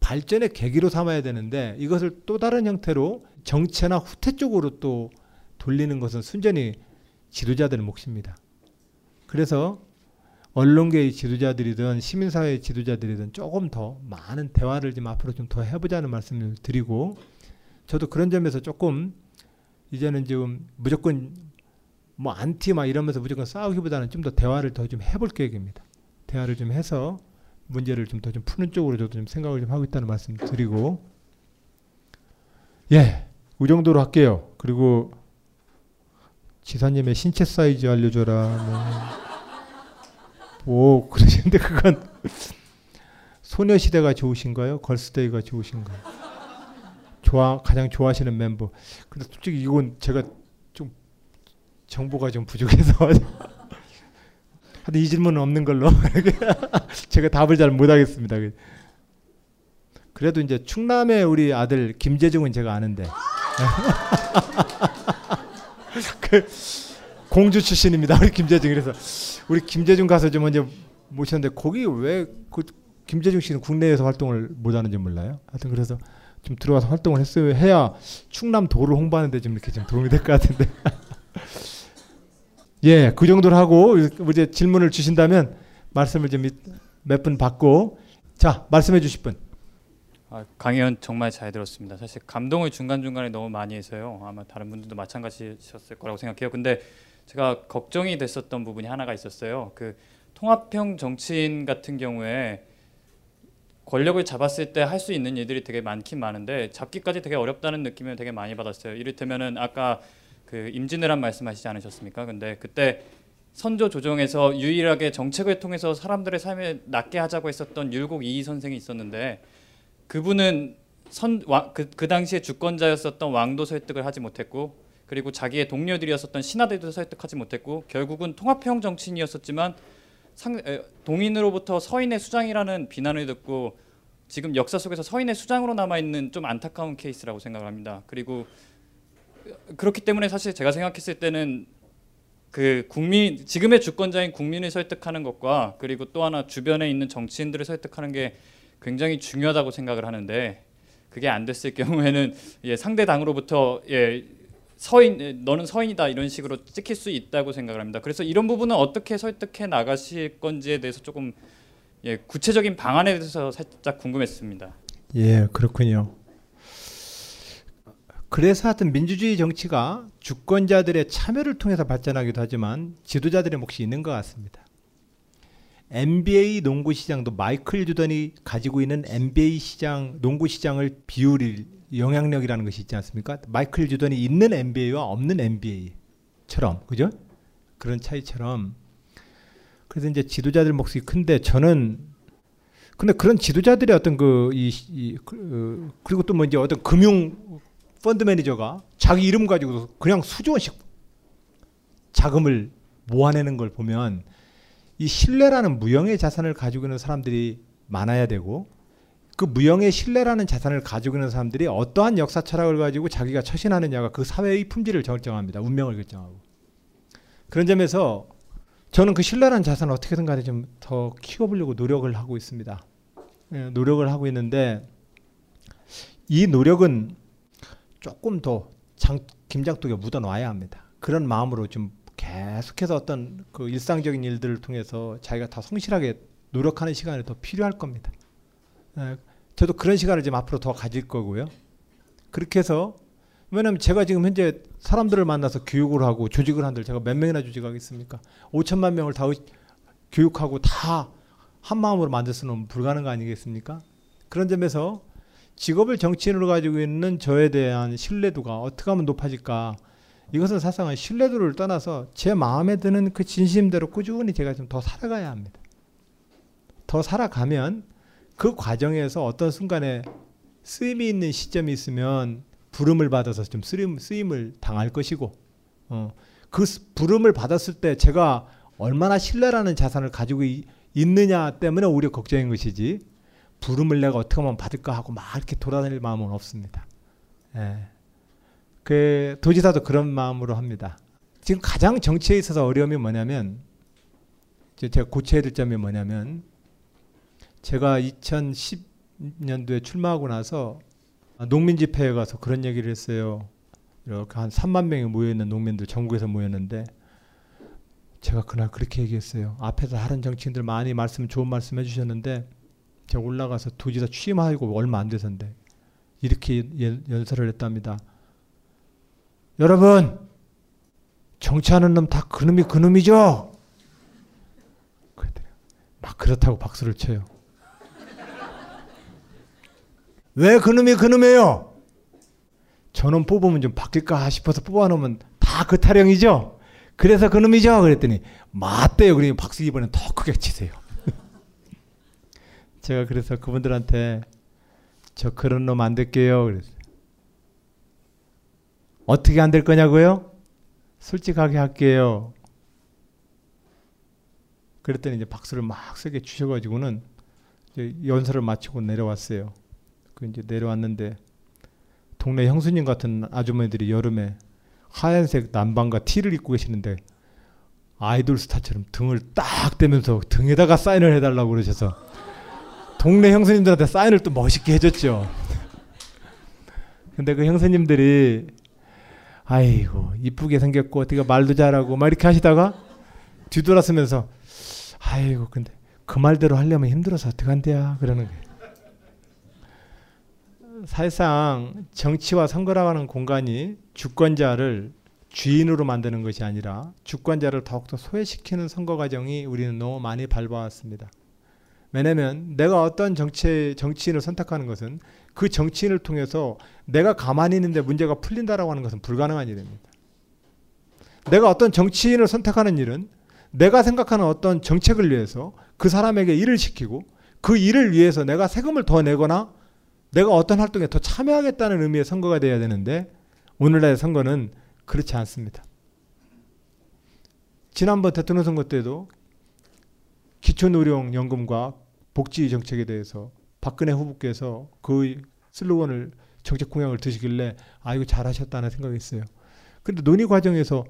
발전의 계기로 삼아야 되는데 이것을 또 다른 형태로 정체나 후퇴 쪽으로 또 돌리는 것은 순전히 지도자들의 몫입니다. 그래서 언론계의 지도자들이든 시민사회의 지도자들이든 조금 더 많은 대화를 좀 앞으로 좀 더 해보자는 말씀을 드리고 저도 그런 점에서 조금 이제는 지금 무조건 뭐 안티 막 이러면서 무조건 싸우기보다는 좀 더 대화를 더 좀 해볼 계획입니다. 대화를 좀 해서 문제를 좀 더좀 푸는 쪽으로 저도 좀 생각을 좀 하고 있다는 말씀 드리고 예, 이 정도로 할게요. 그리고 지사님의 신체 사이즈 알려줘라. 뭐, 오, 그러시는데 그건 소녀시대가 좋으신가요? 걸스데이가 좋으신가요? 좋아 가장 좋아하시는 멤버. 근데 솔직히 이건 제가 좀 정보가 좀 부족해서 하여튼 이 질문은 없는 걸로 제가 답을 잘 못하겠습니다. 그래도 이제 충남의 우리 아들 김재중은 제가 아는데 그 공주 출신입니다. 우리 김재중 그래서 우리 김재중 가서 좀 먼저 모셨는데 거기 왜 그 김재중 씨는 국내에서 활동을 못 하는지 몰라요. 하여튼 그래서 좀 들어가서 활동을 했어요. 해야 충남 도를 홍보하는데 좀 이렇게 좀 도움이 될 것 같은데. 예, 그 정도로 하고 이제 질문을 주신다면 말씀을 좀 몇 분 받고 자 말씀해 주실 분. 아, 강의원 정말 잘 들었습니다. 사실 감동을 중간 중간에 너무 많이 해서요. 아마 다른 분들도 마찬가지셨을 거라고 생각해요. 근데 제가 걱정이 됐었던 부분이 하나가 있었어요. 그 통합형 정치인 같은 경우에 권력을 잡았을 때 할 수 있는 일들이 되게 많긴 많은데 잡기까지 되게 어렵다는 느낌을 되게 많이 받았어요. 이를테면은 아까 그 임진왜란 말씀하시지 않으셨습니까? 근데 그때 선조 조정에서 유일하게 정책을 통해서 사람들의 삶을 낫게 하자고 했었던 율곡 이희 선생이 있었는데 그분은 선, 와, 그, 그 당시에 주권자였었던 왕도 설득을 하지 못했고 그리고 자기의 동료들이었었던 신하들도 설득하지 못했고 결국은 통합형 정치인이었었지만 상, 에, 동인으로부터 서인의 수장이라는 비난을 듣고 지금 역사 속에서 서인의 수장으로 남아 있는 좀 안타까운 케이스라고 생각을 합니다. 그리고 그렇기 때문에 사실 제가 생각했을 때는 그 국민 지금의 주권자인 국민을 설득하는 것과 그리고 또 하나 주변에 있는 정치인들을 설득하는 게 굉장히 중요하다고 생각을 하는데 그게 안 됐을 경우에는 예, 상대 당으로부터 예, 서인 너는 서인이다 이런 식으로 찍힐 수 있다고 생각을 합니다. 그래서 이런 부분은 어떻게 설득해 나가실 건지에 대해서 조금 예, 구체적인 방안에 대해서 살짝 궁금했습니다. 예, 그렇군요. 그래서 하여튼 민주주의 정치가 주권자들의 참여를 통해서 발전하기도 하지만 지도자들의 몫이 있는 것 같습니다. NBA 농구 시장도 마이클 조던이 가지고 있는 NBA 시장 농구 시장을 비율일 영향력이라는 것이 있지 않습니까? 마이클 조던이 있는 NBA와 없는 NBA처럼 그죠? 그런 차이처럼 그래서 이제 지도자들 몫이 큰데 저는 근데 그런 지도자들의 어떤 그이 이, 그, 그리고 또 뭐 이제 어떤 금융 펀드 매니저가 자기 이름 가지고 그냥 수조 원씩 자금을 모아내는 걸 보면 이 신뢰라는 무형의 자산을 가지고 있는 사람들이 많아야 되고 그 무형의 신뢰라는 자산을 가지고 있는 사람들이 어떠한 역사 철학을 가지고 자기가 처신하느냐가 그 사회의 품질을 결정합니다. 운명을 결정하고. 그런 점에서 저는 그 신뢰라는 자산을 어떻게든 간에 좀 더 키워보려고 노력을 하고 있습니다. 예, 노력을 하고 있는데 이 노력은 조금 더 장, 김장독에 묻어놔야 합니다. 그런 마음으로 좀 계속해서 어떤 그 일상적인 일들을 통해서 자기가 더 성실하게 노력하는 시간이 더 필요할 겁니다. 에, 저도 그런 시간을 지금 앞으로 더 가질 거고요. 그렇게 해서 왜냐면 제가 지금 현재 사람들을 만나서 교육을 하고 조직을 한들 제가 몇 명이나 조직하겠습니까? 5천만 명을 다 교육하고 다 한 마음으로 만들 수는 불가능한 거 아니겠습니까? 그런 점에서 직업을 정치인으로 가지고 있는 저에 대한 신뢰도가 어떻게 하면 높아질까? 이것은 사실상 신뢰도를 떠나서 제 마음에 드는 그 진심대로 꾸준히 제가 좀 더 살아가야 합니다. 더 살아가면 그 과정에서 어떤 순간에 쓰임이 있는 시점이 있으면 부름을 받아서 좀 쓰임, 쓰임을 당할 것이고 어, 그 부름을 받았을 때 제가 얼마나 신뢰라는 자산을 가지고 이, 있느냐 때문에 오히려 걱정인 것이지 부름을 내가 어떻게 하면 받을까 하고 막 이렇게 돌아다닐 마음은 없습니다. 예. 그 도지사도 그런 마음으로 합니다. 지금 가장 정치에 있어서 어려움이 뭐냐면 제가 고쳐야 될 점이 뭐냐면 제가 2010년도에 출마하고 나서 농민 집회에 가서 그런 얘기를 했어요. 이렇게 한 3만 명이 모여 있는 농민들 전국에서 모였는데 제가 그날 그렇게 얘기했어요. 앞에서 다른 정치인들 많이 말씀 좋은 말씀 해주셨는데 제가 올라가서 도지사 취임하고 얼마 안 돼서인데 이렇게 연설을 했답니다. 여러분 정치하는 놈 다 그놈이 그놈이죠. 막 그렇다고 박수를 쳐요. 왜 그놈이 그놈이에요? 저놈 뽑으면 좀 바뀔까 싶어서 뽑아놓으면 다 그 타령이죠. 그래서 그놈이죠. 그랬더니 맞대요. 그러니 박수 이번엔 더 크게 치세요. 제가 그래서 그분들한테 저 그런 놈 안 될게요. 그랬어요. 어떻게 안 될 거냐고요? 솔직하게 할게요. 그랬더니 이제 박수를 막 세게 주셔가지고는 연설을 마치고 내려왔어요. 그 이제 내려왔는데 동네 형수님 같은 아주머니들이 여름에 하얀색 남방과 티를 입고 계시는데 아이돌 스타처럼 등을 딱 대면서 등에다가 사인을 해달라고 그러셔서 동네 형수님들한테 사인을 또 멋있게 해줬죠. 근데 그 형사님들이 아이고 이쁘게 생겼고 어떻게 말도 잘하고 막 이렇게 하시다가 뒤돌아서면서 아이고 근데 그 말대로 하려면 힘들어서 어떡한대야 그러는 거예요. 사실상 정치와 선거라고 하는 공간이 주권자를 주인으로 만드는 것이 아니라 주권자를 더욱더 소외시키는 선거 과정이 우리는 너무 많이 밟아왔습니다. 왜냐하면 내가 어떤 정치, 정치인을 선택하는 것은 그 정치인을 통해서 내가 가만히 있는데 문제가 풀린다라고 하는 것은 불가능한 일입니다. 내가 어떤 정치인을 선택하는 일은 내가 생각하는 어떤 정책을 위해서 그 사람에게 일을 시키고 그 일을 위해서 내가 세금을 더 내거나 내가 어떤 활동에 더 참여하겠다는 의미의 선거가 돼야 되는데 오늘날의 선거는 그렇지 않습니다. 지난번 대통령 선거 때도 기초노령연금과 복지 정책에 대해서 박근혜 후보께서 그 슬로건을 정책 공약을 드시길래 아 이거 잘하셨다는 생각이 있어요. 근데 논의 과정에서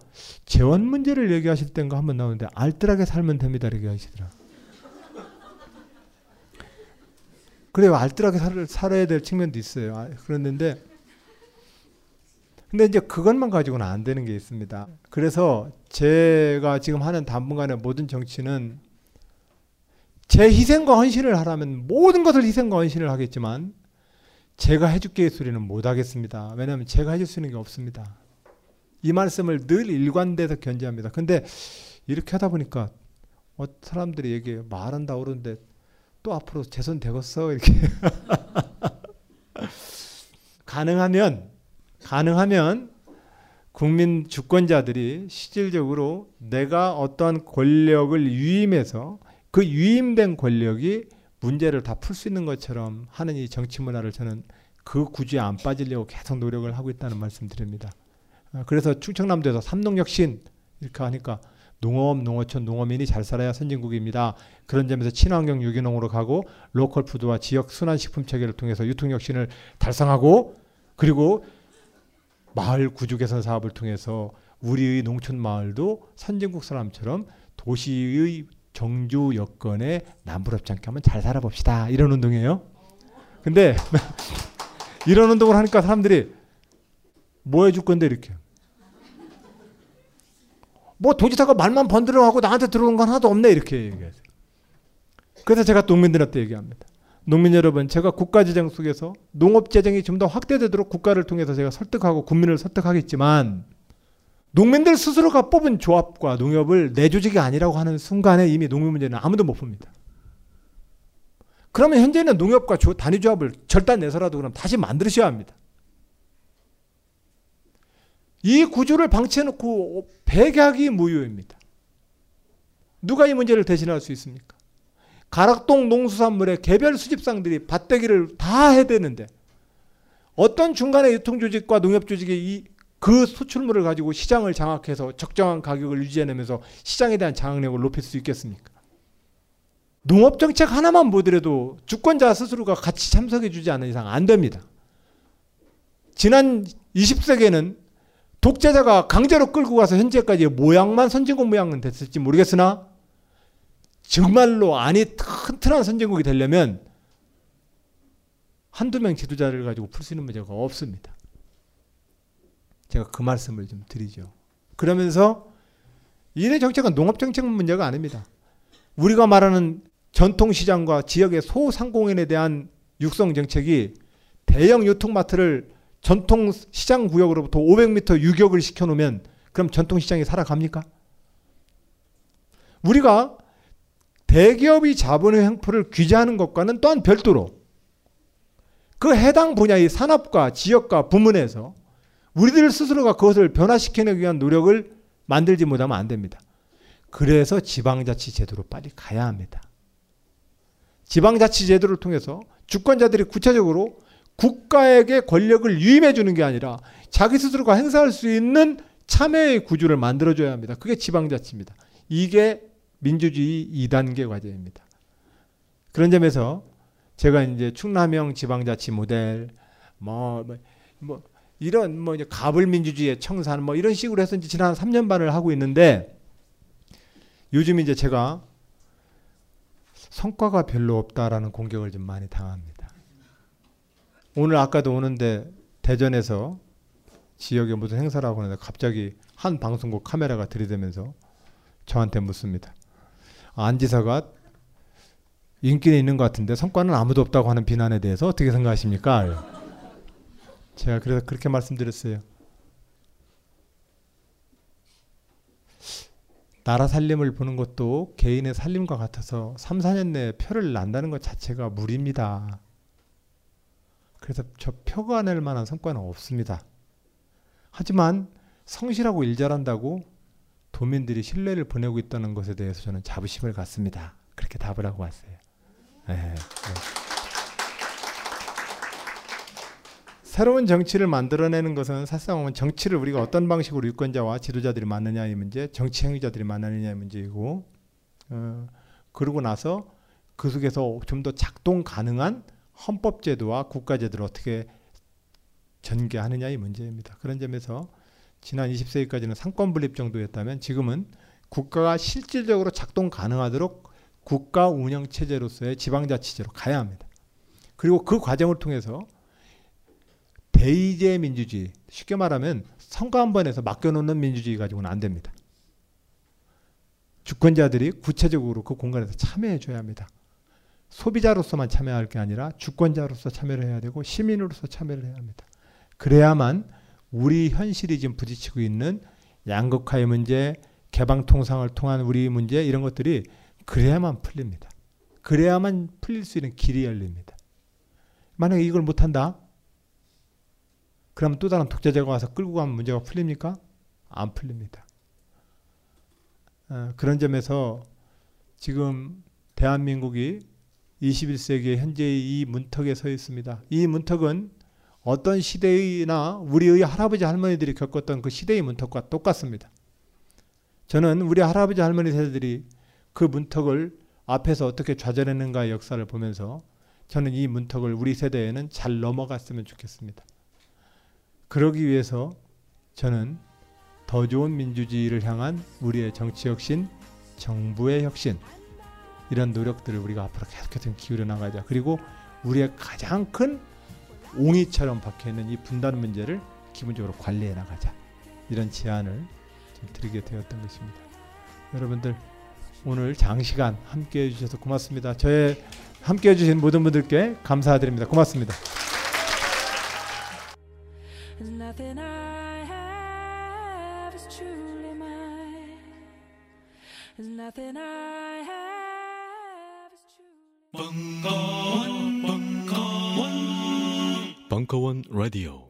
재원 문제를 얘기하실 때인가 한번 나오는데 알뜰하게 살면 됩니다 이렇게 하시더라. 그래요 알뜰하게 살, 살아야 될 측면도 있어요. 아, 그랬는데 근데 이제 그것만 가지고는 안 되는 게 있습니다. 그래서 제가 지금 하는 당분간의 모든 정치는 제 희생과 헌신을 하라면 모든 것을 희생과 헌신을 하겠지만 제가 해줄게 소리는 못 하겠습니다. 왜냐하면 제가 해줄 수 있는 게 없습니다. 이 말씀을 늘 일관돼서 견지합니다. 근데 이렇게 하다 보니까 어, 사람들이 얘기해요. 말한다 그러는데 또 앞으로 재선 되겠어 이렇게 가능하면 가능하면 국민 주권자들이 실질적으로 내가 어떤 권력을 유임해서 그 유임된 권력이 문제를 다 풀 수 있는 것처럼 하는 이 정치 문화를 저는 그 구주에 안 빠지려고 계속 노력을 하고 있다는 말씀드립니다. 어, 그래서 충청남도에서 삼농혁신 이렇게 하니까 농업, 농어촌, 농어민이 잘 살아야 선진국입니다. 그런 점에서 친환경 유기농으로 가고 로컬 푸드와 지역 순환식품 체계를 통해서 유통 혁신을 달성하고 그리고 마을 구조 개선 사업을 통해서 우리의 농촌 마을도 선진국 사람처럼 도시의 정주 여건에 남부럽지 않게 한번 잘 살아봅시다. 이런 운동이에요. 근데 이런 운동을 하니까 사람들이 뭐 해줄 건데 이렇게. 뭐 도지사가 말만 번들어 하고 나한테 들어온 건 하나도 없네 이렇게 얘기하세요. 그래서 제가 농민들한테 얘기합니다. 농민 여러분, 제가 국가 재정 속에서 농업 재정이 좀 더 확대되도록 국가를 통해서 제가 설득하고 국민을 설득하겠지만 농민들 스스로가 뽑은 조합과 농협을 내 조직이 아니라고 하는 순간에 이미 농민 문제는 아무도 못 봅니다. 그러면 현재는 농협과 조, 단위조합을 절단 내서라도 그럼 다시 만들으셔야 합니다. 이 구조를 방치해놓고 백약이 무효입니다. 누가 이 문제를 대신할 수 있습니까? 가락동 농수산물의 개별 수집상들이 밭대기를 다 해대는데 어떤 중간에 유통조직과 농협조직이 이, 그 수출물을 가지고 시장을 장악해서 적정한 가격을 유지해내면서 시장에 대한 장악력을 높일 수 있겠습니까? 농업 정책 하나만 보더라도 주권자 스스로가 같이 참석해 주지 않는 이상 안 됩니다. 지난 20세기에는 독재자가 강제로 끌고 가서 현재까지 모양만 선진국 모양은 됐을지 모르겠으나 정말로 안이 튼튼한 선진국이 되려면 한두 명 지도자를 가지고 풀 수 있는 문제가 없습니다. 제가 그 말씀을 좀 드리죠. 그러면서 이래 정책은 농업 정책 문제가 아닙니다. 우리가 말하는 전통 시장과 지역의 소상공인에 대한 육성 정책이 대형 유통마트를 전통 시장 구역으로부터 500m 유격을 시켜 놓으면 그럼 전통 시장이 살아갑니까? 우리가 대기업이 자본의 횡포를 규제하는 것과는 또한 별도로 그 해당 분야의 산업과 지역과 부문에서 우리들 스스로가 그것을 변화시키기 위한 노력을 만들지 못하면 안 됩니다. 그래서 지방자치 제도로 빨리 가야 합니다. 지방자치 제도를 통해서 주권자들이 구체적으로 국가에게 권력을 유임해 주는 게 아니라 자기 스스로가 행사할 수 있는 참여의 구조를 만들어줘야 합니다. 그게 지방자치입니다. 이게 민주주의 2단계 과제입니다. 그런 점에서 제가 이제 충남형 지방자치 모델 뭐, 뭐, 뭐 이런 뭐 이제 가불민주주의의 청산 뭐 이런 식으로 해서 이제 지난 3년 반을 하고 있는데 요즘 이제 제가 성과가 별로 없다라는 공격을 좀 많이 당합니다. 오늘 아까도 오는데 대전에서 지역에 무슨 행사를 하고 있는데 갑자기 한 방송국 카메라가 들이대면서 저한테 묻습니다. 안 지사가 인기는 있는 것 같은데 성과는 아무도 없다고 하는 비난에 대해서 어떻게 생각하십니까? 제가 그래서 그렇게 말씀드렸어요. 나라 살림을 보는 것도 개인의 살림과 같아서 3, 4년 내에 표를 난다는 것 자체가 무리입니다. 그래서 저 표가 낼 만한 성과는 없습니다. 하지만 성실하고 일 잘한다고 도민들이 신뢰를 보내고 있다는 것에 대해서 저는 자부심을 갖습니다. 그렇게 답을 하고 왔어요. 네, 네. 새로운 정치를 만들어내는 것은 사실상 정치를 우리가 어떤 방식으로 유권자와 지도자들이 만느냐의 문제, 정치 행위자들이 만나느냐의 문제이고, 어, 그러고 나서 그 속에서 좀 더 작동 가능한 헌법제도와 국가제도를 어떻게 전개하느냐의 문제입니다. 그런 점에서 지난 20세기까지는 상권 분립 정도였다면 지금은 국가가 실질적으로 작동 가능하도록 국가 운영 체제로서의 지방자치제로 가야 합니다. 그리고 그 과정을 통해서 대의제 민주주의, 쉽게 말하면 선거 한 번에서 맡겨놓는 민주주의 가지고는 안 됩니다. 주권자들이 구체적으로 그 공간에서 참여해줘야 합니다. 소비자로서만 참여할 게 아니라 주권자로서 참여를 해야 되고 시민으로서 참여를 해야 합니다. 그래야만 우리 현실이 지금 부딪히고 있는 양극화의 문제, 개방 통상을 통한 우리 문제 이런 것들이 그래야만 풀립니다. 그래야만 풀릴 수 있는 길이 열립니다. 만약에 이걸 못한다? 그러면 또 다른 독재자가 와서 끌고 가면 문제가 풀립니까? 안 풀립니다. 어, 그런 점에서 지금 대한민국이 21세기의 현재의 이 문턱에 서 있습니다. 이 문턱은 어떤 시대이나 우리의 할아버지 할머니들이 겪었던 그 시대의 문턱과 똑같습니다. 저는 우리 할아버지 할머니 세대들이 그 문턱을 앞에서 어떻게 좌절했는가의 역사를 보면서 저는 이 문턱을 우리 세대에는 잘 넘어갔으면 좋겠습니다. 그러기 위해서 저는 더 좋은 민주주의를 향한 우리의 정치 혁신, 정부의 혁신 이런 노력들을 우리가 앞으로 계속해서 기울여 나가자. 그리고 우리의 가장 큰 옹이처럼 박혀 있는 이 분단 문제를 기본적으로 관리해 나가자. 이런 제안을 드리게 되었던 것입니다. 여러분들 오늘 장시간 함께 해주셔서 고맙습니다. 저의 함께 해주신 모든 분들께 감사드립니다. 고맙습니다. Nothing I have is truly mine. Nothing I have is truly 벙커원, 벙커원, 벙커원 라디오.